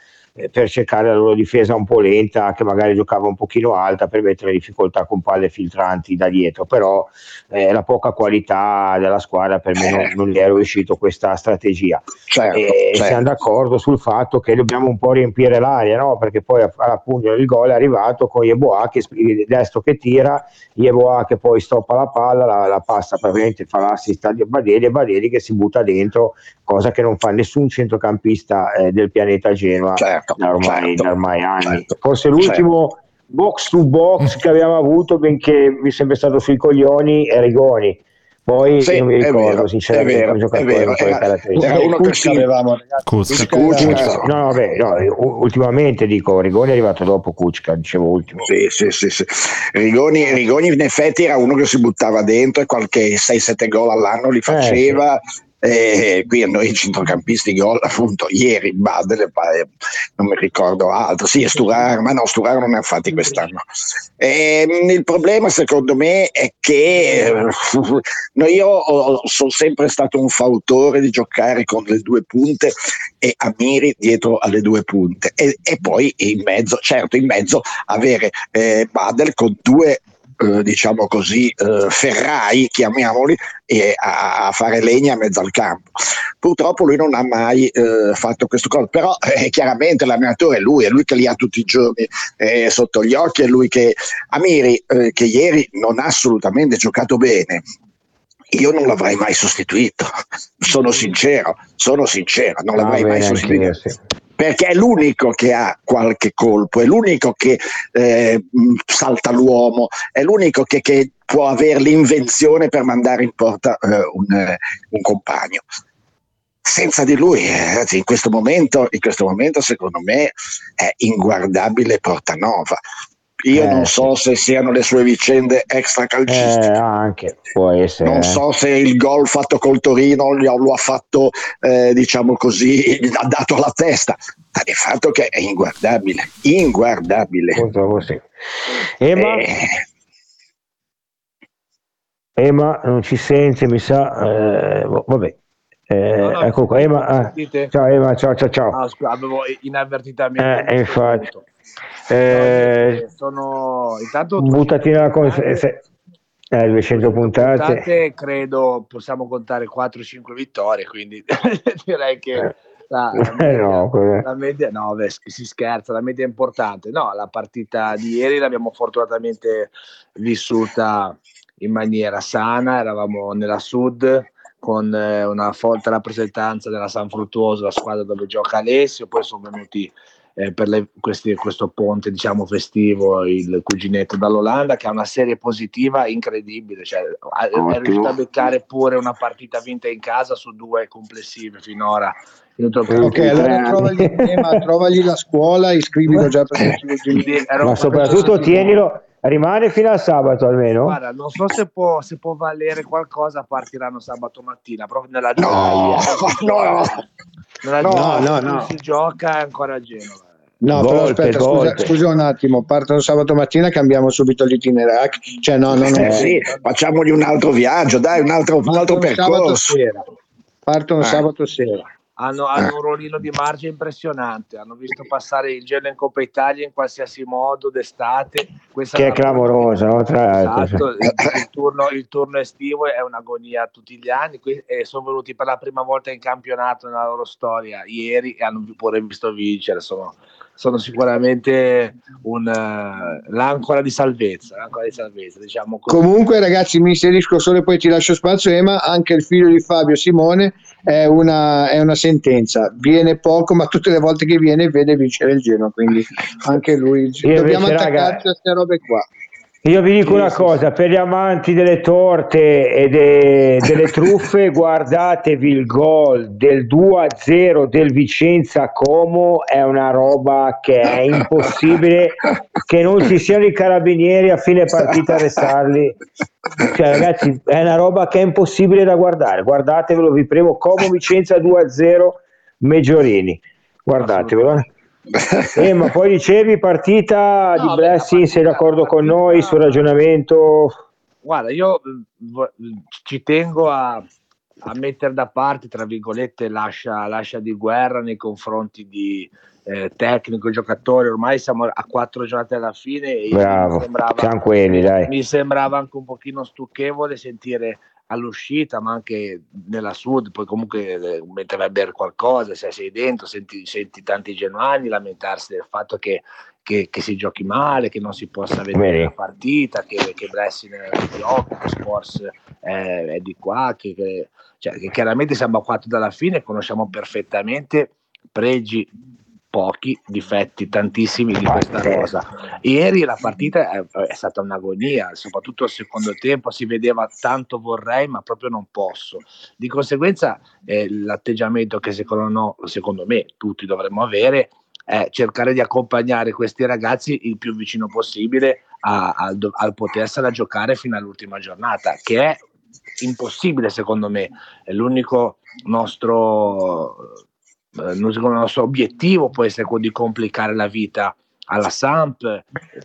per cercare la loro difesa un po' lenta, che magari giocava un pochino alta per mettere difficoltà con palle filtranti da dietro, però eh, la poca qualità della squadra per me non, non gli è riuscito questa strategia. certo, e certo. siamo d'accordo sul fatto che dobbiamo un po' riempire l'aria, no? perché poi alla pugna il gol è arrivato con Yeboah che sp- destro che tira, Yeboah che poi stoppa la palla, la, la passa praticamente fa l'assist a Badeli e Badeli che si butta dentro, cosa che non fa nessun centrocampista eh, del pianeta Genoa Certo, da ormai, certo, da ormai anni. certo. Forse l'ultimo box to box che avevamo avuto, benché mi sembra stato sui coglioni, è Rigoni. Poi Sì, non mi ricordo vero, sinceramente vero, un giocatore è vero, con quelle era- caratteristiche. era uno che si- avevamo. Kuczka era- Kuczka. No, vabbè, no, ultimamente dico, Rigoni è arrivato dopo Kuczka, dicevo ultimo. Sì, sì, sì, sì. Rigoni, Rigoni in effetti era uno che si buttava dentro e qualche 6-7 gol all'anno li faceva. E qui a noi centrocampisti gol appunto ieri Badel e poi non mi ricordo altro. Sì e Sturar ma no Sturar non ne ha fatti quest'anno. Ehm, il problema secondo me è che eh, no, io ho- sono sempre stato un fautore di giocare con le due punte e Amiri dietro alle due punte. E, e poi in mezzo certo in mezzo avere eh, Badel con due eh, diciamo così eh, ferrai chiamiamoli e a, a fare legna a mezzo al campo. Purtroppo lui non ha mai eh, fatto questo cosa però <laughs> eh, chiaramente l'allenatore è lui è lui che li ha tutti i giorni eh, sotto gli occhi è lui che Amiri che ieri non ha assolutamente giocato bene. Io non l'avrei mai sostituito <laughs> sono sincero sono sincero non Va l'avrei mai bene, sostituito. anch'io, sì. Perché è l'unico che ha qualche colpo, è l'unico che eh, mh, salta l'uomo, è l'unico che, che può avere l'invenzione per mandare in porta eh, un, eh, un compagno. Senza di lui, eh, ragazzi, in questo momento, in questo momento, secondo me, è inguardabile Portanova. Io Eh, non so se siano le sue vicende Eh, extracalcistiche. anche, può essere. Non eh. so se il gol fatto col Torino lo ha fatto, eh, diciamo così, gli <laughs> ha dato alla testa. Ma di fatto che è inguardabile, inguardabile. Purtroppo sì. Ema, Eh, Ema non ci sente, mi sa. eh, vabbè. Eh, No, no, ecco qua, Ema. ah, sentite? ciao Ema, ciao ciao ciao. Ah, scusa, avevo inavvertitamente. Eh, infatti. Eh, sono intanto buttati nella cons- eh, eh, 200 puntate. puntate, credo possiamo contare 4-5 vittorie, quindi <laughs> direi che la, <laughs> la Eh, media, no, la media- no, beh, si scherza, la media è importante. No, la partita di ieri l'abbiamo fortunatamente vissuta in maniera sana, eravamo nella Sud con eh, una forte rappresentanza della San Fruttuoso, la squadra dove gioca Alessio, poi sono venuti eh, per le- questi- questo ponte diciamo festivo il cuginetto dall'Olanda che ha una serie positiva incredibile, cioè, è riuscito a beccare pure una partita vinta in casa su due complessive finora. Il Ok, allora trovagli il tema, trovagli la scuola, iscrivilo già per il Ma soprattutto tienilo, rimane fino al sabato almeno. Guarda, non so se può, se può valere qualcosa, partiranno sabato mattina, proprio nella <laughs> No, no, nella no, no, in cui no. si gioca è ancora a Genova. No, però Volte, aspetta, scusa, scusa un attimo, partono sabato mattina, cambiamo subito l'itinerario. Cioè, no, no, no. Eh sì, facciamogli un altro viaggio, dai, un altro, un altro Partono sabato percorso. sera. Partono Eh. sabato sera. Hanno, hanno un ruolino di margine impressionante, hanno visto passare il gelo in Coppa Italia in qualsiasi modo d'estate. Questa Che è clamorosa, no? Tra l'altro. Esatto, il, il turno, il turno estivo è un'agonia tutti gli anni que- e sono venuti per la prima volta in campionato nella loro storia ieri e hanno pure visto vincere. Sono, sono sicuramente un, eh, l'ancora di salvezza, l'ancora di salvezza, diciamo. Comunque, ragazzi, mi inserisco solo e poi ti lascio spazio. Ema, anche il figlio di Fabio Simone è una, è una sentenza. Viene poco, ma tutte le volte che viene vede vincere il Genoa. Quindi anche lui. Dobbiamo raga, attaccarci a queste robe qua. Io vi dico una cosa, per gli amanti delle torte e de- delle <laughs> truffe, guardatevi il gol del 2-0 del Vicenza Como, è una roba che è impossibile che non ci siano i carabinieri a fine partita a arrestarli. Cioè, ragazzi, è una roba che è impossibile da guardare. Guardatevelo, vi prego, Como Vicenza 2-0 Meggiorini. Guardatevelo. Eh. Ma poi dicevi partita No, di Blessing, sei partita- d'accordo la con partita- noi sul ragionamento? Guarda, io eh, vo- ci tengo a, a mettere da parte, tra virgolette, l'ascia, l'ascia di guerra nei confronti di eh, tecnico, giocatori. Ormai siamo a quattro giornate alla fine e Bravo, mi sembrava, quelli, dai. mi sembrava anche un pochino stucchevole sentire all'uscita, ma anche nella sud, poi comunque eh, mentre vai a bere qualcosa, se sei dentro, senti, senti tanti genuani lamentarsi del fatto che, che- che si giochi male, che non si possa vedere la partita, che, che Blessing occhio, che Spors è, è di qua, che, cioè, che chiaramente siamo a quattro dalla fine conosciamo perfettamente pregi pochi, difetti tantissimi di questa cosa. Ieri la partita è, è stata un'agonia, soprattutto il secondo tempo si vedeva tanto vorrei ma proprio non posso. Di conseguenza eh, l'atteggiamento che secondo, no- secondo me tutti dovremmo avere è cercare di accompagnare questi ragazzi il più vicino possibile a- al, al potersela giocare fino all'ultima giornata, che è impossibile secondo me, è l'unico nostro, eh, l'unico nostro obiettivo può essere quello di complicare la vita alla Samp.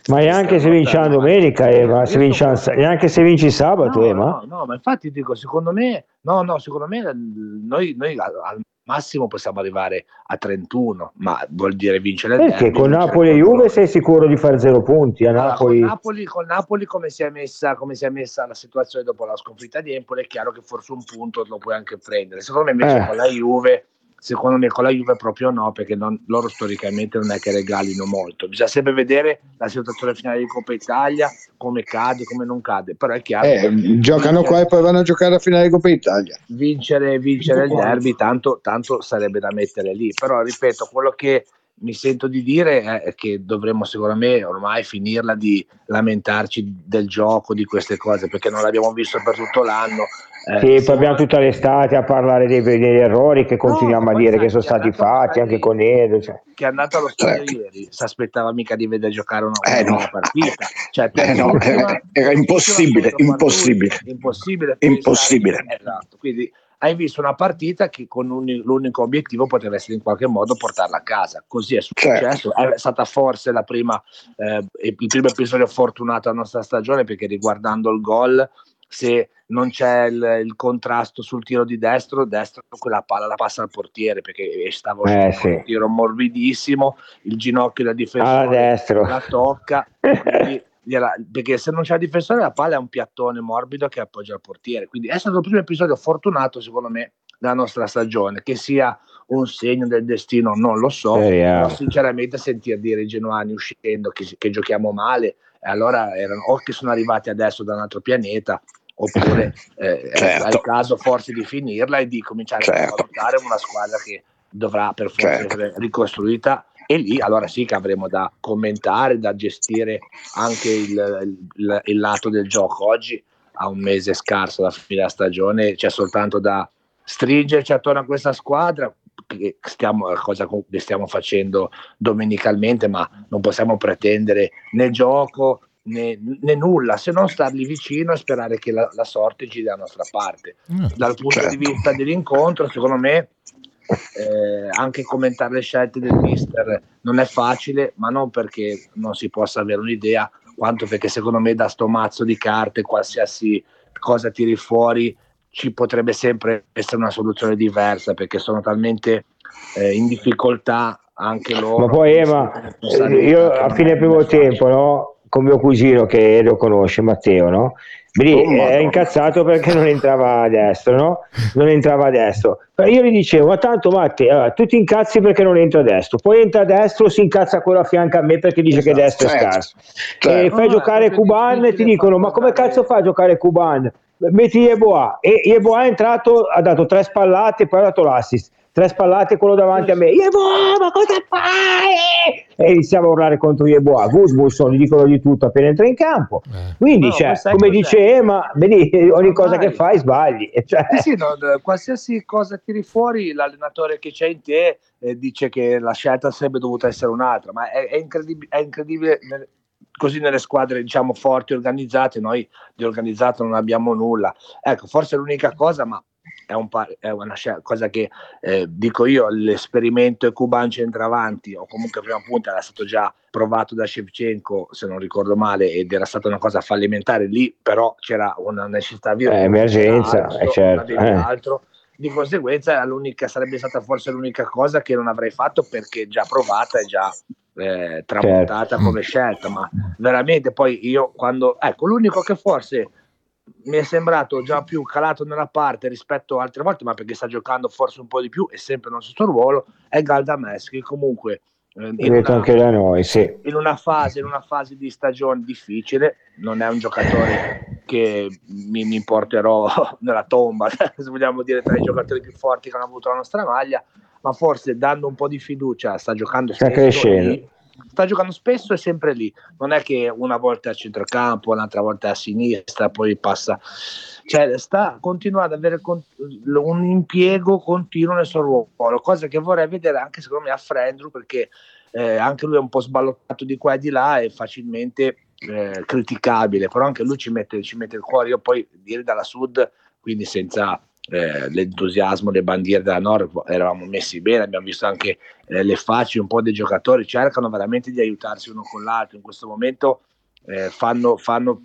Ma neanche se vinci la domenica, Ema, se vinci la- neanche se vinci sabato, No, Ema. no, no, ma infatti dico, secondo me, no, no, secondo me eh, noi, noi al, massimo possiamo arrivare a 31, ma vuol dire vincere il Perché derby, con Napoli e Juve sei sicuro di fare zero punti? A Allora, Napoli... con Napoli, con Napoli come, si è messa, come si è messa la situazione dopo la sconfitta di Empoli è chiaro che forse un punto lo puoi anche prendere secondo me invece Eh. con la Juve secondo me con la Juve proprio no perché non- loro storicamente non è che regalino molto. Bisogna sempre vedere la situazione finale di Coppa Italia come cade, come non cade però è chiaro Eh, giocano qua e poi vanno a giocare a finale di Coppa Italia. vincere, vincere il derby tanto, tanto sarebbe da mettere lì. Però ripeto quello che mi sento di dire è- che dovremmo sicuramente ormai finirla di lamentarci del gioco di queste cose perché non l'abbiamo visto per tutto l'anno Eh, Sì, poi siamo- abbiamo tutta l'estate a parlare dei, degli errori che continuiamo ma a dire che sono stati fatti anche con Edo. Cioè. che è andato allo stadio Certo. ieri si aspettava mica di vedere giocare una, Eh, no. partita cioè, Eh, no, era- era impossibile, impossibile. Impossibile Impossibile. esatto quindi hai visto una partita che con un- l'unico obiettivo poteva essere in qualche modo portarla a casa così è successo Certo. è stata forse la prima eh, il primo episodio fortunato della nostra stagione perché riguardando il gol se non c'è il, il, contrasto sul tiro di destro, destro quella palla la passa al portiere perché stava eh, sì. un tiro morbidissimo, il ginocchio da difensore la tocca. quindi, <laughs> perché se non c'è il difensore la palla è un piattone morbido che appoggia al portiere quindi è stato il primo episodio fortunato secondo me della nostra stagione che sia un segno del destino non lo so però sinceramente sentir dire i genuani uscendo che, che giochiamo male allora erano o che sono arrivati adesso da un altro pianeta oppure eh, certo. è il caso forse di finirla e di cominciare certo. a valutare una squadra che dovrà per forza certo. essere ricostruita e lì allora sì che avremo da commentare, da gestire anche il, il, il lato del gioco. Oggi a un mese scarso dalla fine della stagione c'è soltanto da stringerci attorno a questa squadra, che stiamo, cosa che stiamo facendo domenicalmente, ma non possiamo pretendere né gioco né, né, nulla se non stargli vicino e sperare che la, la sorte giri dalla nostra parte. Mm, Dal punto certo. di vista dell'incontro, secondo me eh, anche commentare le scelte del mister non è facile, ma non perché non si possa avere un'idea, quanto perché secondo me da sto mazzo di carte, qualsiasi cosa tiri fuori, ci potrebbe sempre essere una soluzione diversa, perché sono talmente eh, in difficoltà anche loro. Ma poi Ema, io a fine primo tempo, no? Con mio cugino che lo conosce, Matteo, no? Lì oh, è incazzato perché non entrava a destro, no? Non entrava a destro. Però io gli dicevo, ma tanto Matte, allora, tu ti incazzi perché non entra a destro, poi entra a destro, si incazza quello a fianco a me perché dice esatto, che destro certo, è scarso. Certo. E fai oh, giocare Kuban e ti dicono, ma come cazzo fa a giocare Kuban? Metti Yeboah. E Yeboah è entrato, ha dato tre spallate e poi ha dato l'assist tre spallate quello davanti a me. Yeboah ma cosa fai? E iniziamo a urlare contro Yeboah Goodwilson gli dicono di tutto appena entra in campo. Eh. quindi no, cioè, come dice Ema vedi, <laughs> ogni cosa che fai. sbagli. Cioè... sì, sì, no, qualsiasi cosa tiri fuori l'allenatore che c'è in te eh, dice che la scelta sarebbe dovuta essere un'altra ma è, è, incredib- è incredibile così nelle squadre diciamo forti organizzate noi di organizzato non abbiamo nulla. Ecco forse l'unica cosa ma è, un pa- è una cosa che eh, dico io, l'esperimento Kuban centravanti o comunque prima punta era stato già provato da Shevchenko se non ricordo male ed era stata una cosa fallimentare lì però c'era una necessità virtuale eh, emergenza altro, eh, certo. eh. altro di conseguenza l'unica, sarebbe stata forse l'unica cosa che non avrei fatto perché già provata e già eh, tramontata certo. come scelta ma veramente poi io quando ecco l'unico che forse mi è sembrato già più calato nella parte rispetto a altre volte, ma perché sta giocando forse un po' di più e sempre nello stesso ruolo, è Galdames che comunque eh, in, una, anche da noi, sì. in, una fase, in una fase di stagione difficile, non è un giocatore che mi, mi porterò <laughs> nella tomba, <laughs> se vogliamo dire tra i giocatori più forti che hanno avuto la nostra maglia, ma forse dando un po' di fiducia sta giocando sta crescendo. Lì, sta giocando spesso e sempre lì. Non è che una volta a centrocampo, un'altra volta a sinistra, poi passa. Cioè, sta continuando ad avere un impiego continuo nel suo ruolo, cosa che vorrei vedere anche secondo me a Frendru, perché eh, anche lui è un po' sballottato di qua e di là e facilmente eh, criticabile, però anche lui ci mette, ci mette il cuore. Io poi dire dalla sud, quindi senza eh, l'entusiasmo, le bandiere della Nord, eravamo messi bene, abbiamo visto anche eh, le facce un po' dei giocatori, cercano veramente di aiutarsi uno con l'altro, in questo momento eh, fanno, fanno,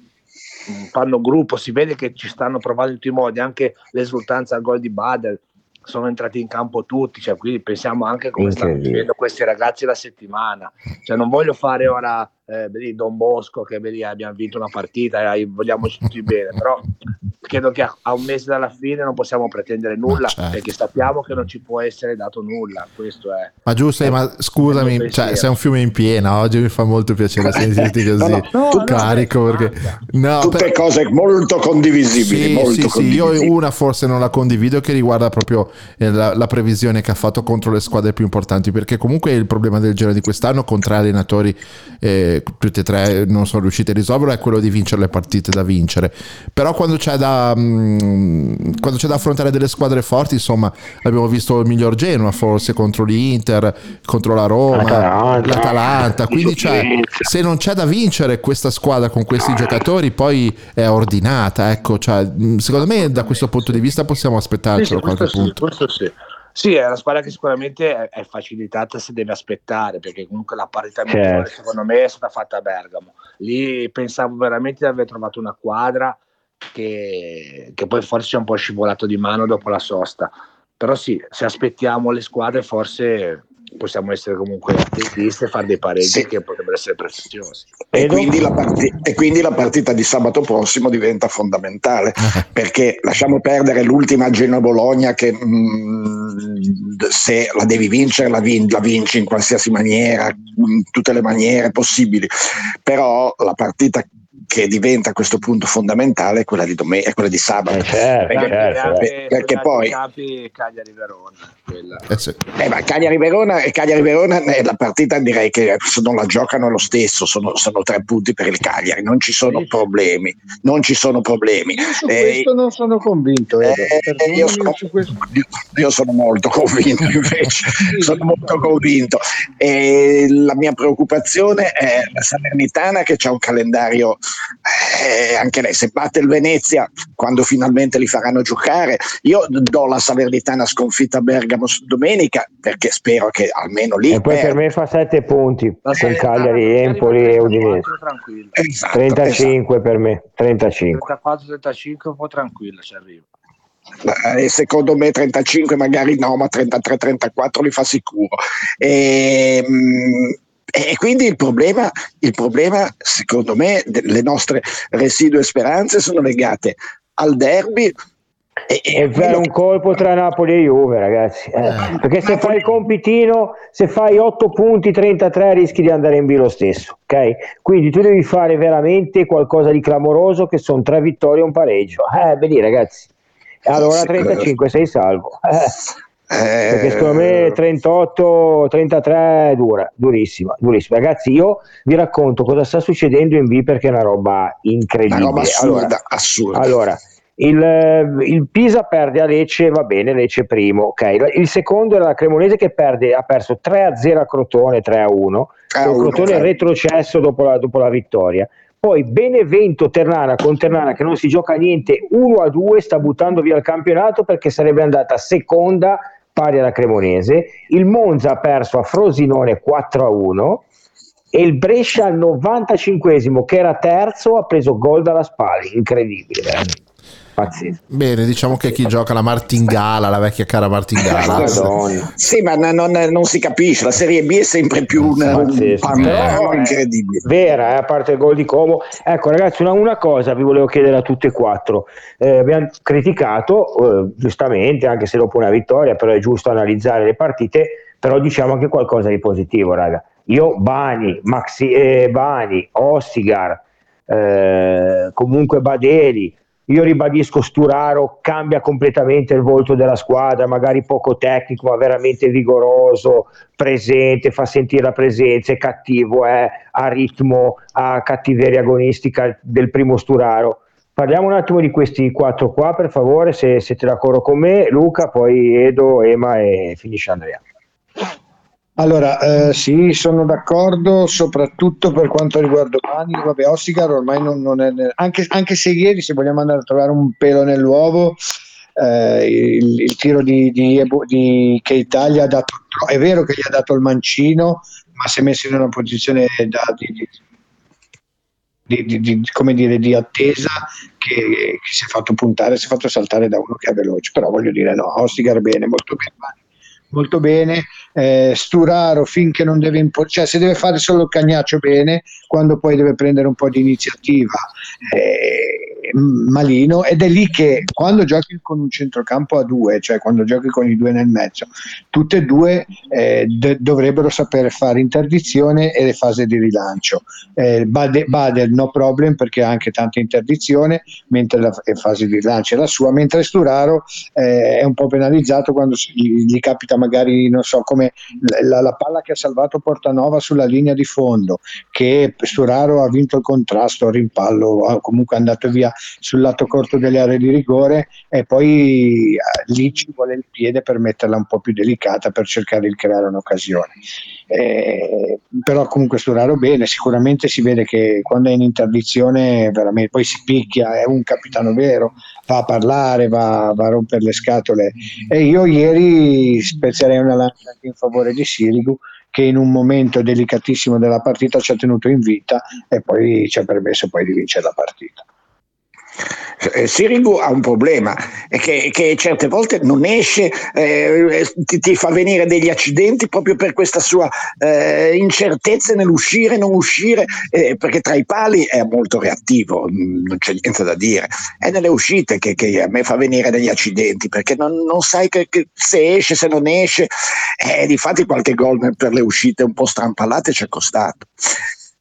fanno, gruppo, si vede che ci stanno provando in tutti i modi, anche l'esultanza al gol di Badel, sono entrati in campo tutti, cioè, quindi pensiamo anche come stanno vivendo questi ragazzi la settimana, cioè, non voglio fare ora eh, Don Bosco che vedi, abbiamo vinto una partita e vogliamo tutti bene, però credo che a, un mese dalla fine non possiamo pretendere nulla certo. perché sappiamo che non ci può essere dato nulla. Questo è. Ma giusto, è, ma scusami, cioè, sei un fiume in piena. Oggi mi fa molto piacere <laughs> sentirti così no, no, carico. No, perché, no, Tutte per... cose molto condivisibili. Sì, molto sì, condivisibili. Sì, io una forse non la condivido che riguarda proprio eh, la, la, previsione che ha fatto contro le squadre più importanti. Perché comunque il problema del giro di quest'anno con tre allenatori, eh, tutti e tre non sono riusciti a risolverlo, è quello di vincere le partite da vincere. Però quando c'è da Mm, quando c'è da affrontare delle squadre forti, insomma, abbiamo visto il miglior Genoa forse contro l'Inter, contro la Roma, l'Atalanta. l'Atalanta. Quindi cioè, se non c'è da vincere questa squadra con questi giocatori, poi è ordinata. Ecco, cioè, mm, secondo me da questo punto di vista possiamo aspettarcelo sì, qualche sì, punto. Questo sì. Sì, è una squadra che sicuramente è, è, facilitata se deve aspettare, perché comunque la parità certo. secondo me è stata fatta a Bergamo. Lì pensavo veramente di aver trovato una quadra che, che poi forse è un po' scivolato di mano dopo la sosta. Però sì, se aspettiamo le squadre forse possiamo essere comunque attentisti e fare dei pareggi sì. che potrebbero essere preziosi. E quindi, parti- e quindi, la partita di sabato prossimo diventa fondamentale <laughs> perché lasciamo perdere l'ultima Genoa-Bologna che mh, mm, se la devi vincere la, vin- la vinci in qualsiasi maniera, in tutte le maniere possibili, però la partita che diventa a questo punto fondamentale è quella di, domen- è quella di sabato. Eh certo, perché, certo. perché, perché poi... Cagliari-Verona. Eh sì. eh, ma Cagliari-Verona e Cagliari-Verona eh, la partita direi che non la giocano lo stesso, sono, sono, tre punti per il Cagliari, non ci sono problemi, non ci sono problemi. Io su eh, questo non sono convinto. Eh, io, sono, io, sono, molto convinto <laughs> invece, sono molto convinto. E la mia preoccupazione è la Salernitana che ha un calendario eh, anche lei se batte il Venezia quando finalmente li faranno giocare io do la Salernitana sconfitta a Bergamo domenica perché spero che almeno lì e poi per, per me fa 7 punti con Cagliari, Empoli e Udinese. esatto, 35 esatto. per me 35 34-35 un po' tranquillo ci arriva. E secondo me 35 magari no ma 33-34 li fa sicuro. E, ehm, e quindi il problema, il problema, secondo me, le nostre residue speranze sono legate al derby e, e fare un colpo tra Napoli e Juve, ragazzi. Eh. eh. Perché se fai il compitino, se fai 8 punti 33, rischi di andare in B lo stesso. Ok? Quindi tu devi fare veramente qualcosa di clamoroso, che sono tre vittorie e un pareggio. Eh, vedi, ragazzi. Allora 35 sei salvo. Eh. Eh, perché secondo me 38, 33 è dura, durissima, durissima. Ragazzi, io vi racconto cosa sta succedendo in B perché è una roba incredibile. Una roba assurda, allora, assurda. Allora, il, il, Pisa perde a Lecce, va bene, Lecce primo, ok. Il secondo era la Cremonese che perde, ha perso 3-0 a Crotone, 3-1. Ah, Crotone è retrocesso dopo la, dopo la vittoria. Poi Benevento Ternana con Ternana che non si gioca niente 1 a 2 sta buttando via il campionato perché sarebbe andata seconda pari alla Cremonese, il Monza ha perso a Frosinone 4 a 1 e il Brescia al 95esimo che era terzo ha preso gol dalla Spali, incredibile veramente. Pazzesco. Bene, diciamo che chi gioca la Martingala, la vecchia cara Martingala. sì, ma non, non, si capisce, la Serie B è sempre più una, un panorama incredibile. Vera, eh, a parte il gol di Como. Ecco ragazzi, una, una, cosa vi volevo chiedere a tutte e quattro. Eh, abbiamo criticato, eh, giustamente, anche se dopo una vittoria, però è giusto analizzare le partite, però diciamo anche qualcosa di positivo, raga. Io Bani, Maxi, eh, Bani, Ossigar, eh, comunque Badeli, io ribadisco Sturaro cambia completamente il volto della squadra, magari poco tecnico, ma veramente vigoroso, presente, fa sentire la presenza, è cattivo, è, ha ritmo, ha cattiveria agonistica del primo Sturaro. Parliamo un attimo di questi quattro qua, per favore, se siete d'accordo con me, Luca, poi Edo, Ema e finisce Andrea. Allora, eh, sì, sono d'accordo, soprattutto per quanto riguarda Mani, vabbè, Ossigar ormai non, non è, anche, anche, se ieri, se vogliamo andare a trovare un pelo nell'uovo, eh, il, il, tiro di, di, di, che Italia ha dato, è vero che gli ha dato il mancino, ma si è messo in una posizione da, di, di, di, come dire, di attesa che, che, si è fatto puntare, si è fatto saltare da uno che è veloce, però voglio dire no, Ostigar bene, molto bene, molto bene, eh, Sturaro finché non deve imporre, cioè se deve fare solo il cagnaccio bene, quando poi deve prendere un po' di iniziativa. Eh, malino ed è lì che quando giochi con un centrocampo a due, cioè quando giochi con i due nel mezzo, tutte e due eh, d- dovrebbero sapere fare interdizione e le fasi di rilancio. Eh, Bade, Bader no problem perché ha anche tanta interdizione, mentre la fase di rilancio è la sua, mentre Sturaro eh, è un po' penalizzato quando gli, gli, capita magari, non so, come la, la palla che ha salvato Portanova sulla linea di fondo, che Sturaro ha vinto il contrasto, rimpallo, comunque è andato via sul lato corto delle aree di rigore e poi eh, lì ci vuole il piede per metterla un po' più delicata per cercare di creare un'occasione. Eh, però comunque Sturaro bene, sicuramente si vede che quando è in interdizione veramente poi si picchia, è un capitano vero, va a parlare, va, va a rompere le scatole e io ieri spezzerei una lancia anche in favore di Sirigu che in un momento delicatissimo della partita ci ha tenuto in vita e poi ci ha permesso poi di vincere la partita. Eh, Sirigu ha un problema, che, che, certe volte non esce, eh, ti, ti, fa venire degli accidenti proprio per questa sua eh, incertezza nell'uscire, non uscire, eh, perché tra i pali è molto reattivo, mm, non c'è niente da dire. È nelle uscite che, che a me fa venire degli accidenti, perché non, non sai che, che se esce, se non esce. Eh, difatti qualche gol per le uscite un po' strampalate ci è costato.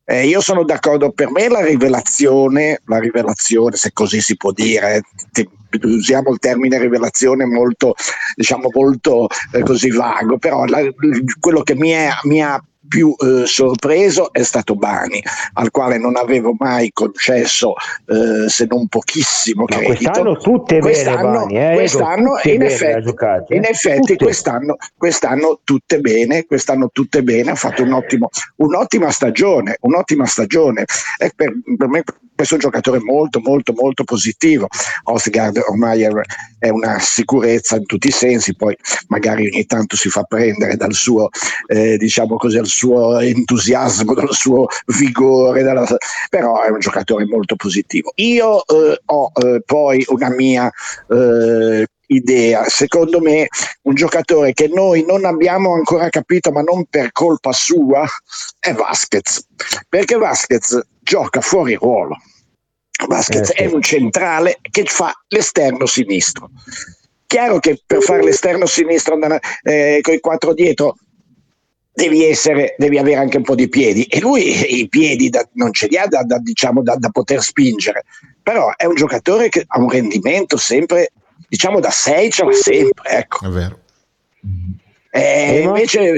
Eh, io sono d'accordo, per me la rivelazione, la rivelazione, se così si può dire, eh, usiamo il termine rivelazione molto, diciamo, molto eh, così vago, però la, quello che mi, è, mi ha più eh, sorpreso è stato Bani, al quale non avevo mai concesso eh, se non pochissimo Ma credito. Quest'anno tutte quest'anno, bene, Bani, eh? quest'anno tutte in bene effetti, giocate, in effetti tutte. quest'anno, quest'anno tutte bene, quest'anno tutte bene, ha fatto un ottimo, un'ottima stagione, un'ottima stagione. Per, per me questo è un giocatore molto molto molto positivo. Osgard ormai è, una sicurezza in tutti i sensi, poi magari ogni tanto si fa prendere dal suo, eh, diciamo così, dal suo entusiasmo, dal suo vigore, dalla, però è un giocatore molto positivo. Io eh, ho eh, poi una mia eh, idea. Secondo me un giocatore che noi non abbiamo ancora capito, ma non per colpa sua, è Vasquez. Perché Vasquez gioca fuori ruolo. Vasquez Eh, sì. è un centrale che fa l'esterno sinistro. Chiaro che per fare l'esterno sinistro eh, con i quattro dietro devi, essere, devi avere anche un po' di piedi e lui i piedi da- non ce li ha da, da, diciamo, da, da poter spingere, però è un giocatore che ha un rendimento sempre, diciamo da 6 ce l'ha sempre, ecco. È vero. Eh, Ema? invece,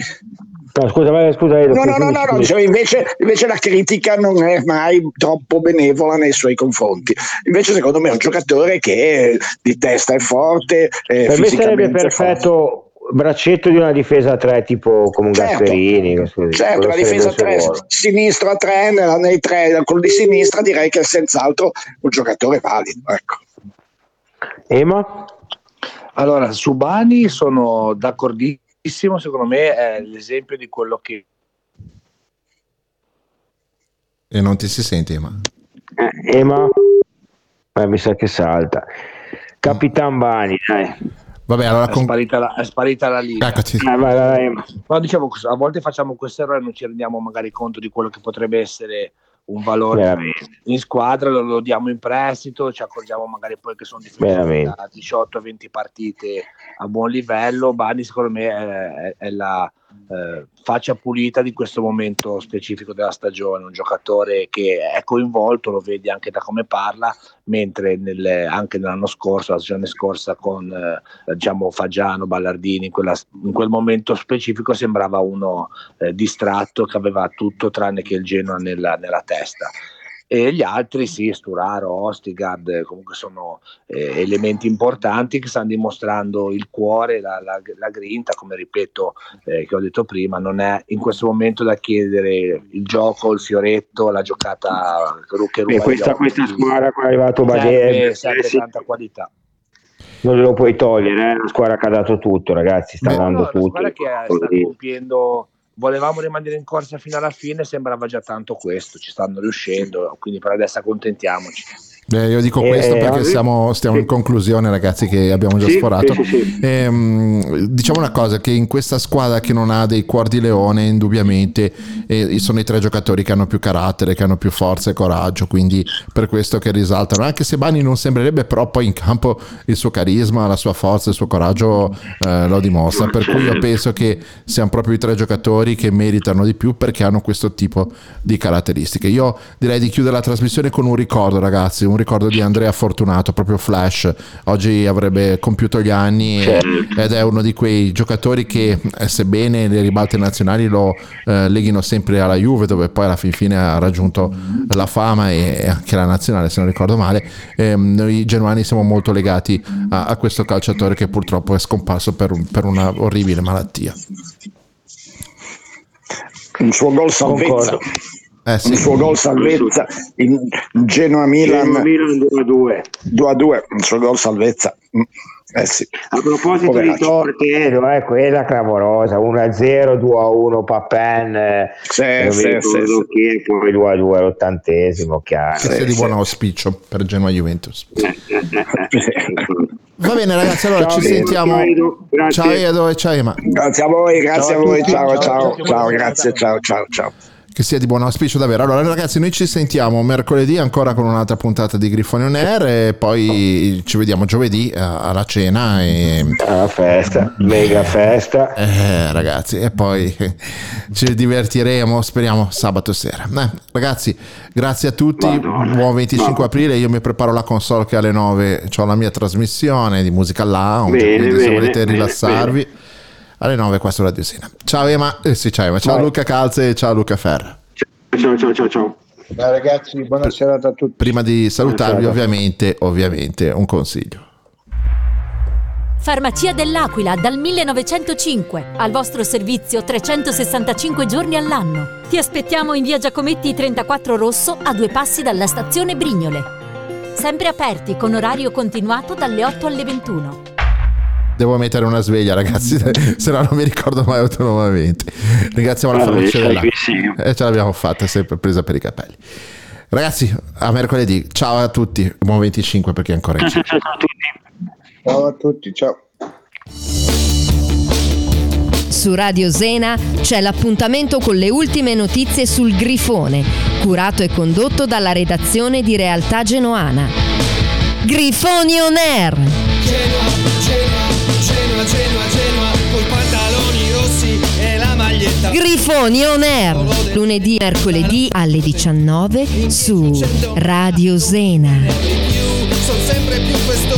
No, scusa, vai, scusa, Edo, no, no, no, no, dicevo, invece, invece la critica non è mai troppo benevola nei suoi confronti. Invece, secondo me, è un giocatore che di testa è forte. eh, Per me sarebbe perfetto braccetto di una difesa a tre tipo come un Certo. Gasperini. così. Certo, la difesa suo 3, ruolo. sinistro a 3, nella- nei tre, quello di sinistra direi che è senz'altro un giocatore valido. Ecco. Ema? Allora, su Bani sono d'accordissimo, secondo me è l'esempio di quello che E non ti si sente, ma Eh, Ema? Eh, mi sa che salta. Capitan Bani, dai. vabbè, allora è con... sparita la, è sparita la linea. Eccoti. Eh, vai, vai, vai, Ema. Ma diciamo, a volte facciamo questo errore e non ci rendiamo magari conto di quello che potrebbe essere un valore Veramente. in squadra, lo, lo diamo in prestito, ci accorgiamo magari poi che sono Veramente. da 18-20 partite a buon livello. Bani secondo me è, è- è la eh, faccia pulita di questo momento specifico della stagione, un giocatore che è coinvolto, lo vedi anche da come parla, mentre nelle- anche nell'anno scorso, la stagione scorsa con eh, diciamo Fagiano, Ballardini, in, quella- in quel momento specifico sembrava uno eh, distratto che aveva tutto tranne che il Genoa nella, nella testa. E gli altri, sì, Sturaro, Ostigard, eh, comunque sono eh, elementi importanti che stanno dimostrando il cuore, la, la- la grinta, come ripeto, eh, che ho detto prima, non è in questo momento da chiedere il gioco, il fioretto, la giocata che ru- che ruba E questa, questa squadra qua è arrivato serve, Baghe, serve sì, tanta qualità. non glielo puoi togliere, è una squadra che ha dato tutto, ragazzi, sta No, dando no, una tutto. squadra che sta compiendo volevamo rimanere in corsa fino alla fine sembrava già tanto questo ci stanno riuscendo quindi per adesso accontentiamoci Eh, io dico Eh, questo perché oggi- siamo, stiamo sì. in conclusione, ragazzi, che abbiamo già Sì, sforato. sì, sì. Ehm, diciamo una cosa: che in questa squadra che non ha dei cuor di leone, indubbiamente eh, sono i tre giocatori che hanno più carattere, che hanno più forza e coraggio. Quindi per questo che risaltano. Anche se Bani non sembrerebbe, però poi in campo il suo carisma, la sua forza, il suo coraggio eh, lo dimostra. Per cui io penso che siano proprio i tre giocatori che meritano di più perché hanno questo tipo di caratteristiche. Io direi di chiudere la trasmissione con un ricordo, ragazzi, un ricordo di Andrea Fortunato, proprio flash. Oggi avrebbe compiuto gli anni e- ed è uno di quei giocatori che, eh, sebbene le ribalte nazionali lo eh, leghino sempre alla Juve, dove poi alla fin fine ha raggiunto la fama e anche la nazionale, se non ricordo male, ehm, noi genuani siamo molto legati a, a questo calciatore che purtroppo è scomparso per, un- per una orribile malattia. Un suo gol salvezza. Concordo. Eh Un sì, suo gol salvezza in Genoa Milan Milan 2 2 a 2, un suo gol salvezza. Mm. Eh sì. A proposito Poveraccio. di torpedo, eh, quella clamorosa, 1-0, 2-1 Papen, eh, Sì, non sì, mi ricordo sì, sì. chi, e poi 2-2 all'ottantesimo, chiaro. Che sia di buon auspicio per Genoa Juventus. <laughs> Va bene ragazzi, allora Ciao, ci Edo. sentiamo. Ciao, Edo. Grazie. Ciao Edo e ciao Ema. Grazie a voi, grazie Ciao a a voi, Ciao, ciao, ciao. ciao, grazie, ciao, ciao, ciao. Che sia di buon auspicio davvero. Allora ragazzi, noi ci sentiamo mercoledì ancora con un'altra puntata di Grifone On Air e poi ci vediamo giovedì eh, alla cena e... Alla festa, mega festa. Eh, ragazzi, e poi <laughs> ci divertiremo, speriamo, sabato sera. Eh, ragazzi, grazie a tutti, buon 25 aprile, io mi preparo la console che alle 9 ho la mia trasmissione di musica lounge, Bene, quindi se bene, volete bene, rilassarvi, alle 9 qua su Radio Sena. Ciao Ema, eh, sì, ciao Ema, ciao. Luca Calze e ciao Luca Ferra. Ciao, ciao, ciao, ciao. Dai, ragazzi, buona serata a tutti. Prima di salutarvi, Ciao. ovviamente, ovviamente, un consiglio. Farmacia dell'Aquila dal 1905, al vostro servizio 365 giorni all'anno. Ti aspettiamo in via Giacometti 34 Rosso a due passi dalla stazione Brignole. Sempre aperti con orario continuato dalle 8 alle 21. Devo mettere una sveglia, ragazzi, <laughs> se no non mi ricordo mai autonomamente. Ringraziamo la farmacia dell'acqua. E ce l'abbiamo fatta, sempre presa per i capelli. Ragazzi, a mercoledì. Ciao a tutti. Buon 25 perché è ancora in ciao. Ciao a tutti, ciao. Su Radio Zena c'è l'appuntamento con le ultime notizie sul Grifone, curato e condotto dalla redazione di Realtà Genoana. Grifoni on air! Genoa, Genoa, Genoa, Genoa, col pantaloni rossi e la maglietta. Grifoni on air! Lunedì e mercoledì alle 19 su Radio Zena. Sono sempre più festosi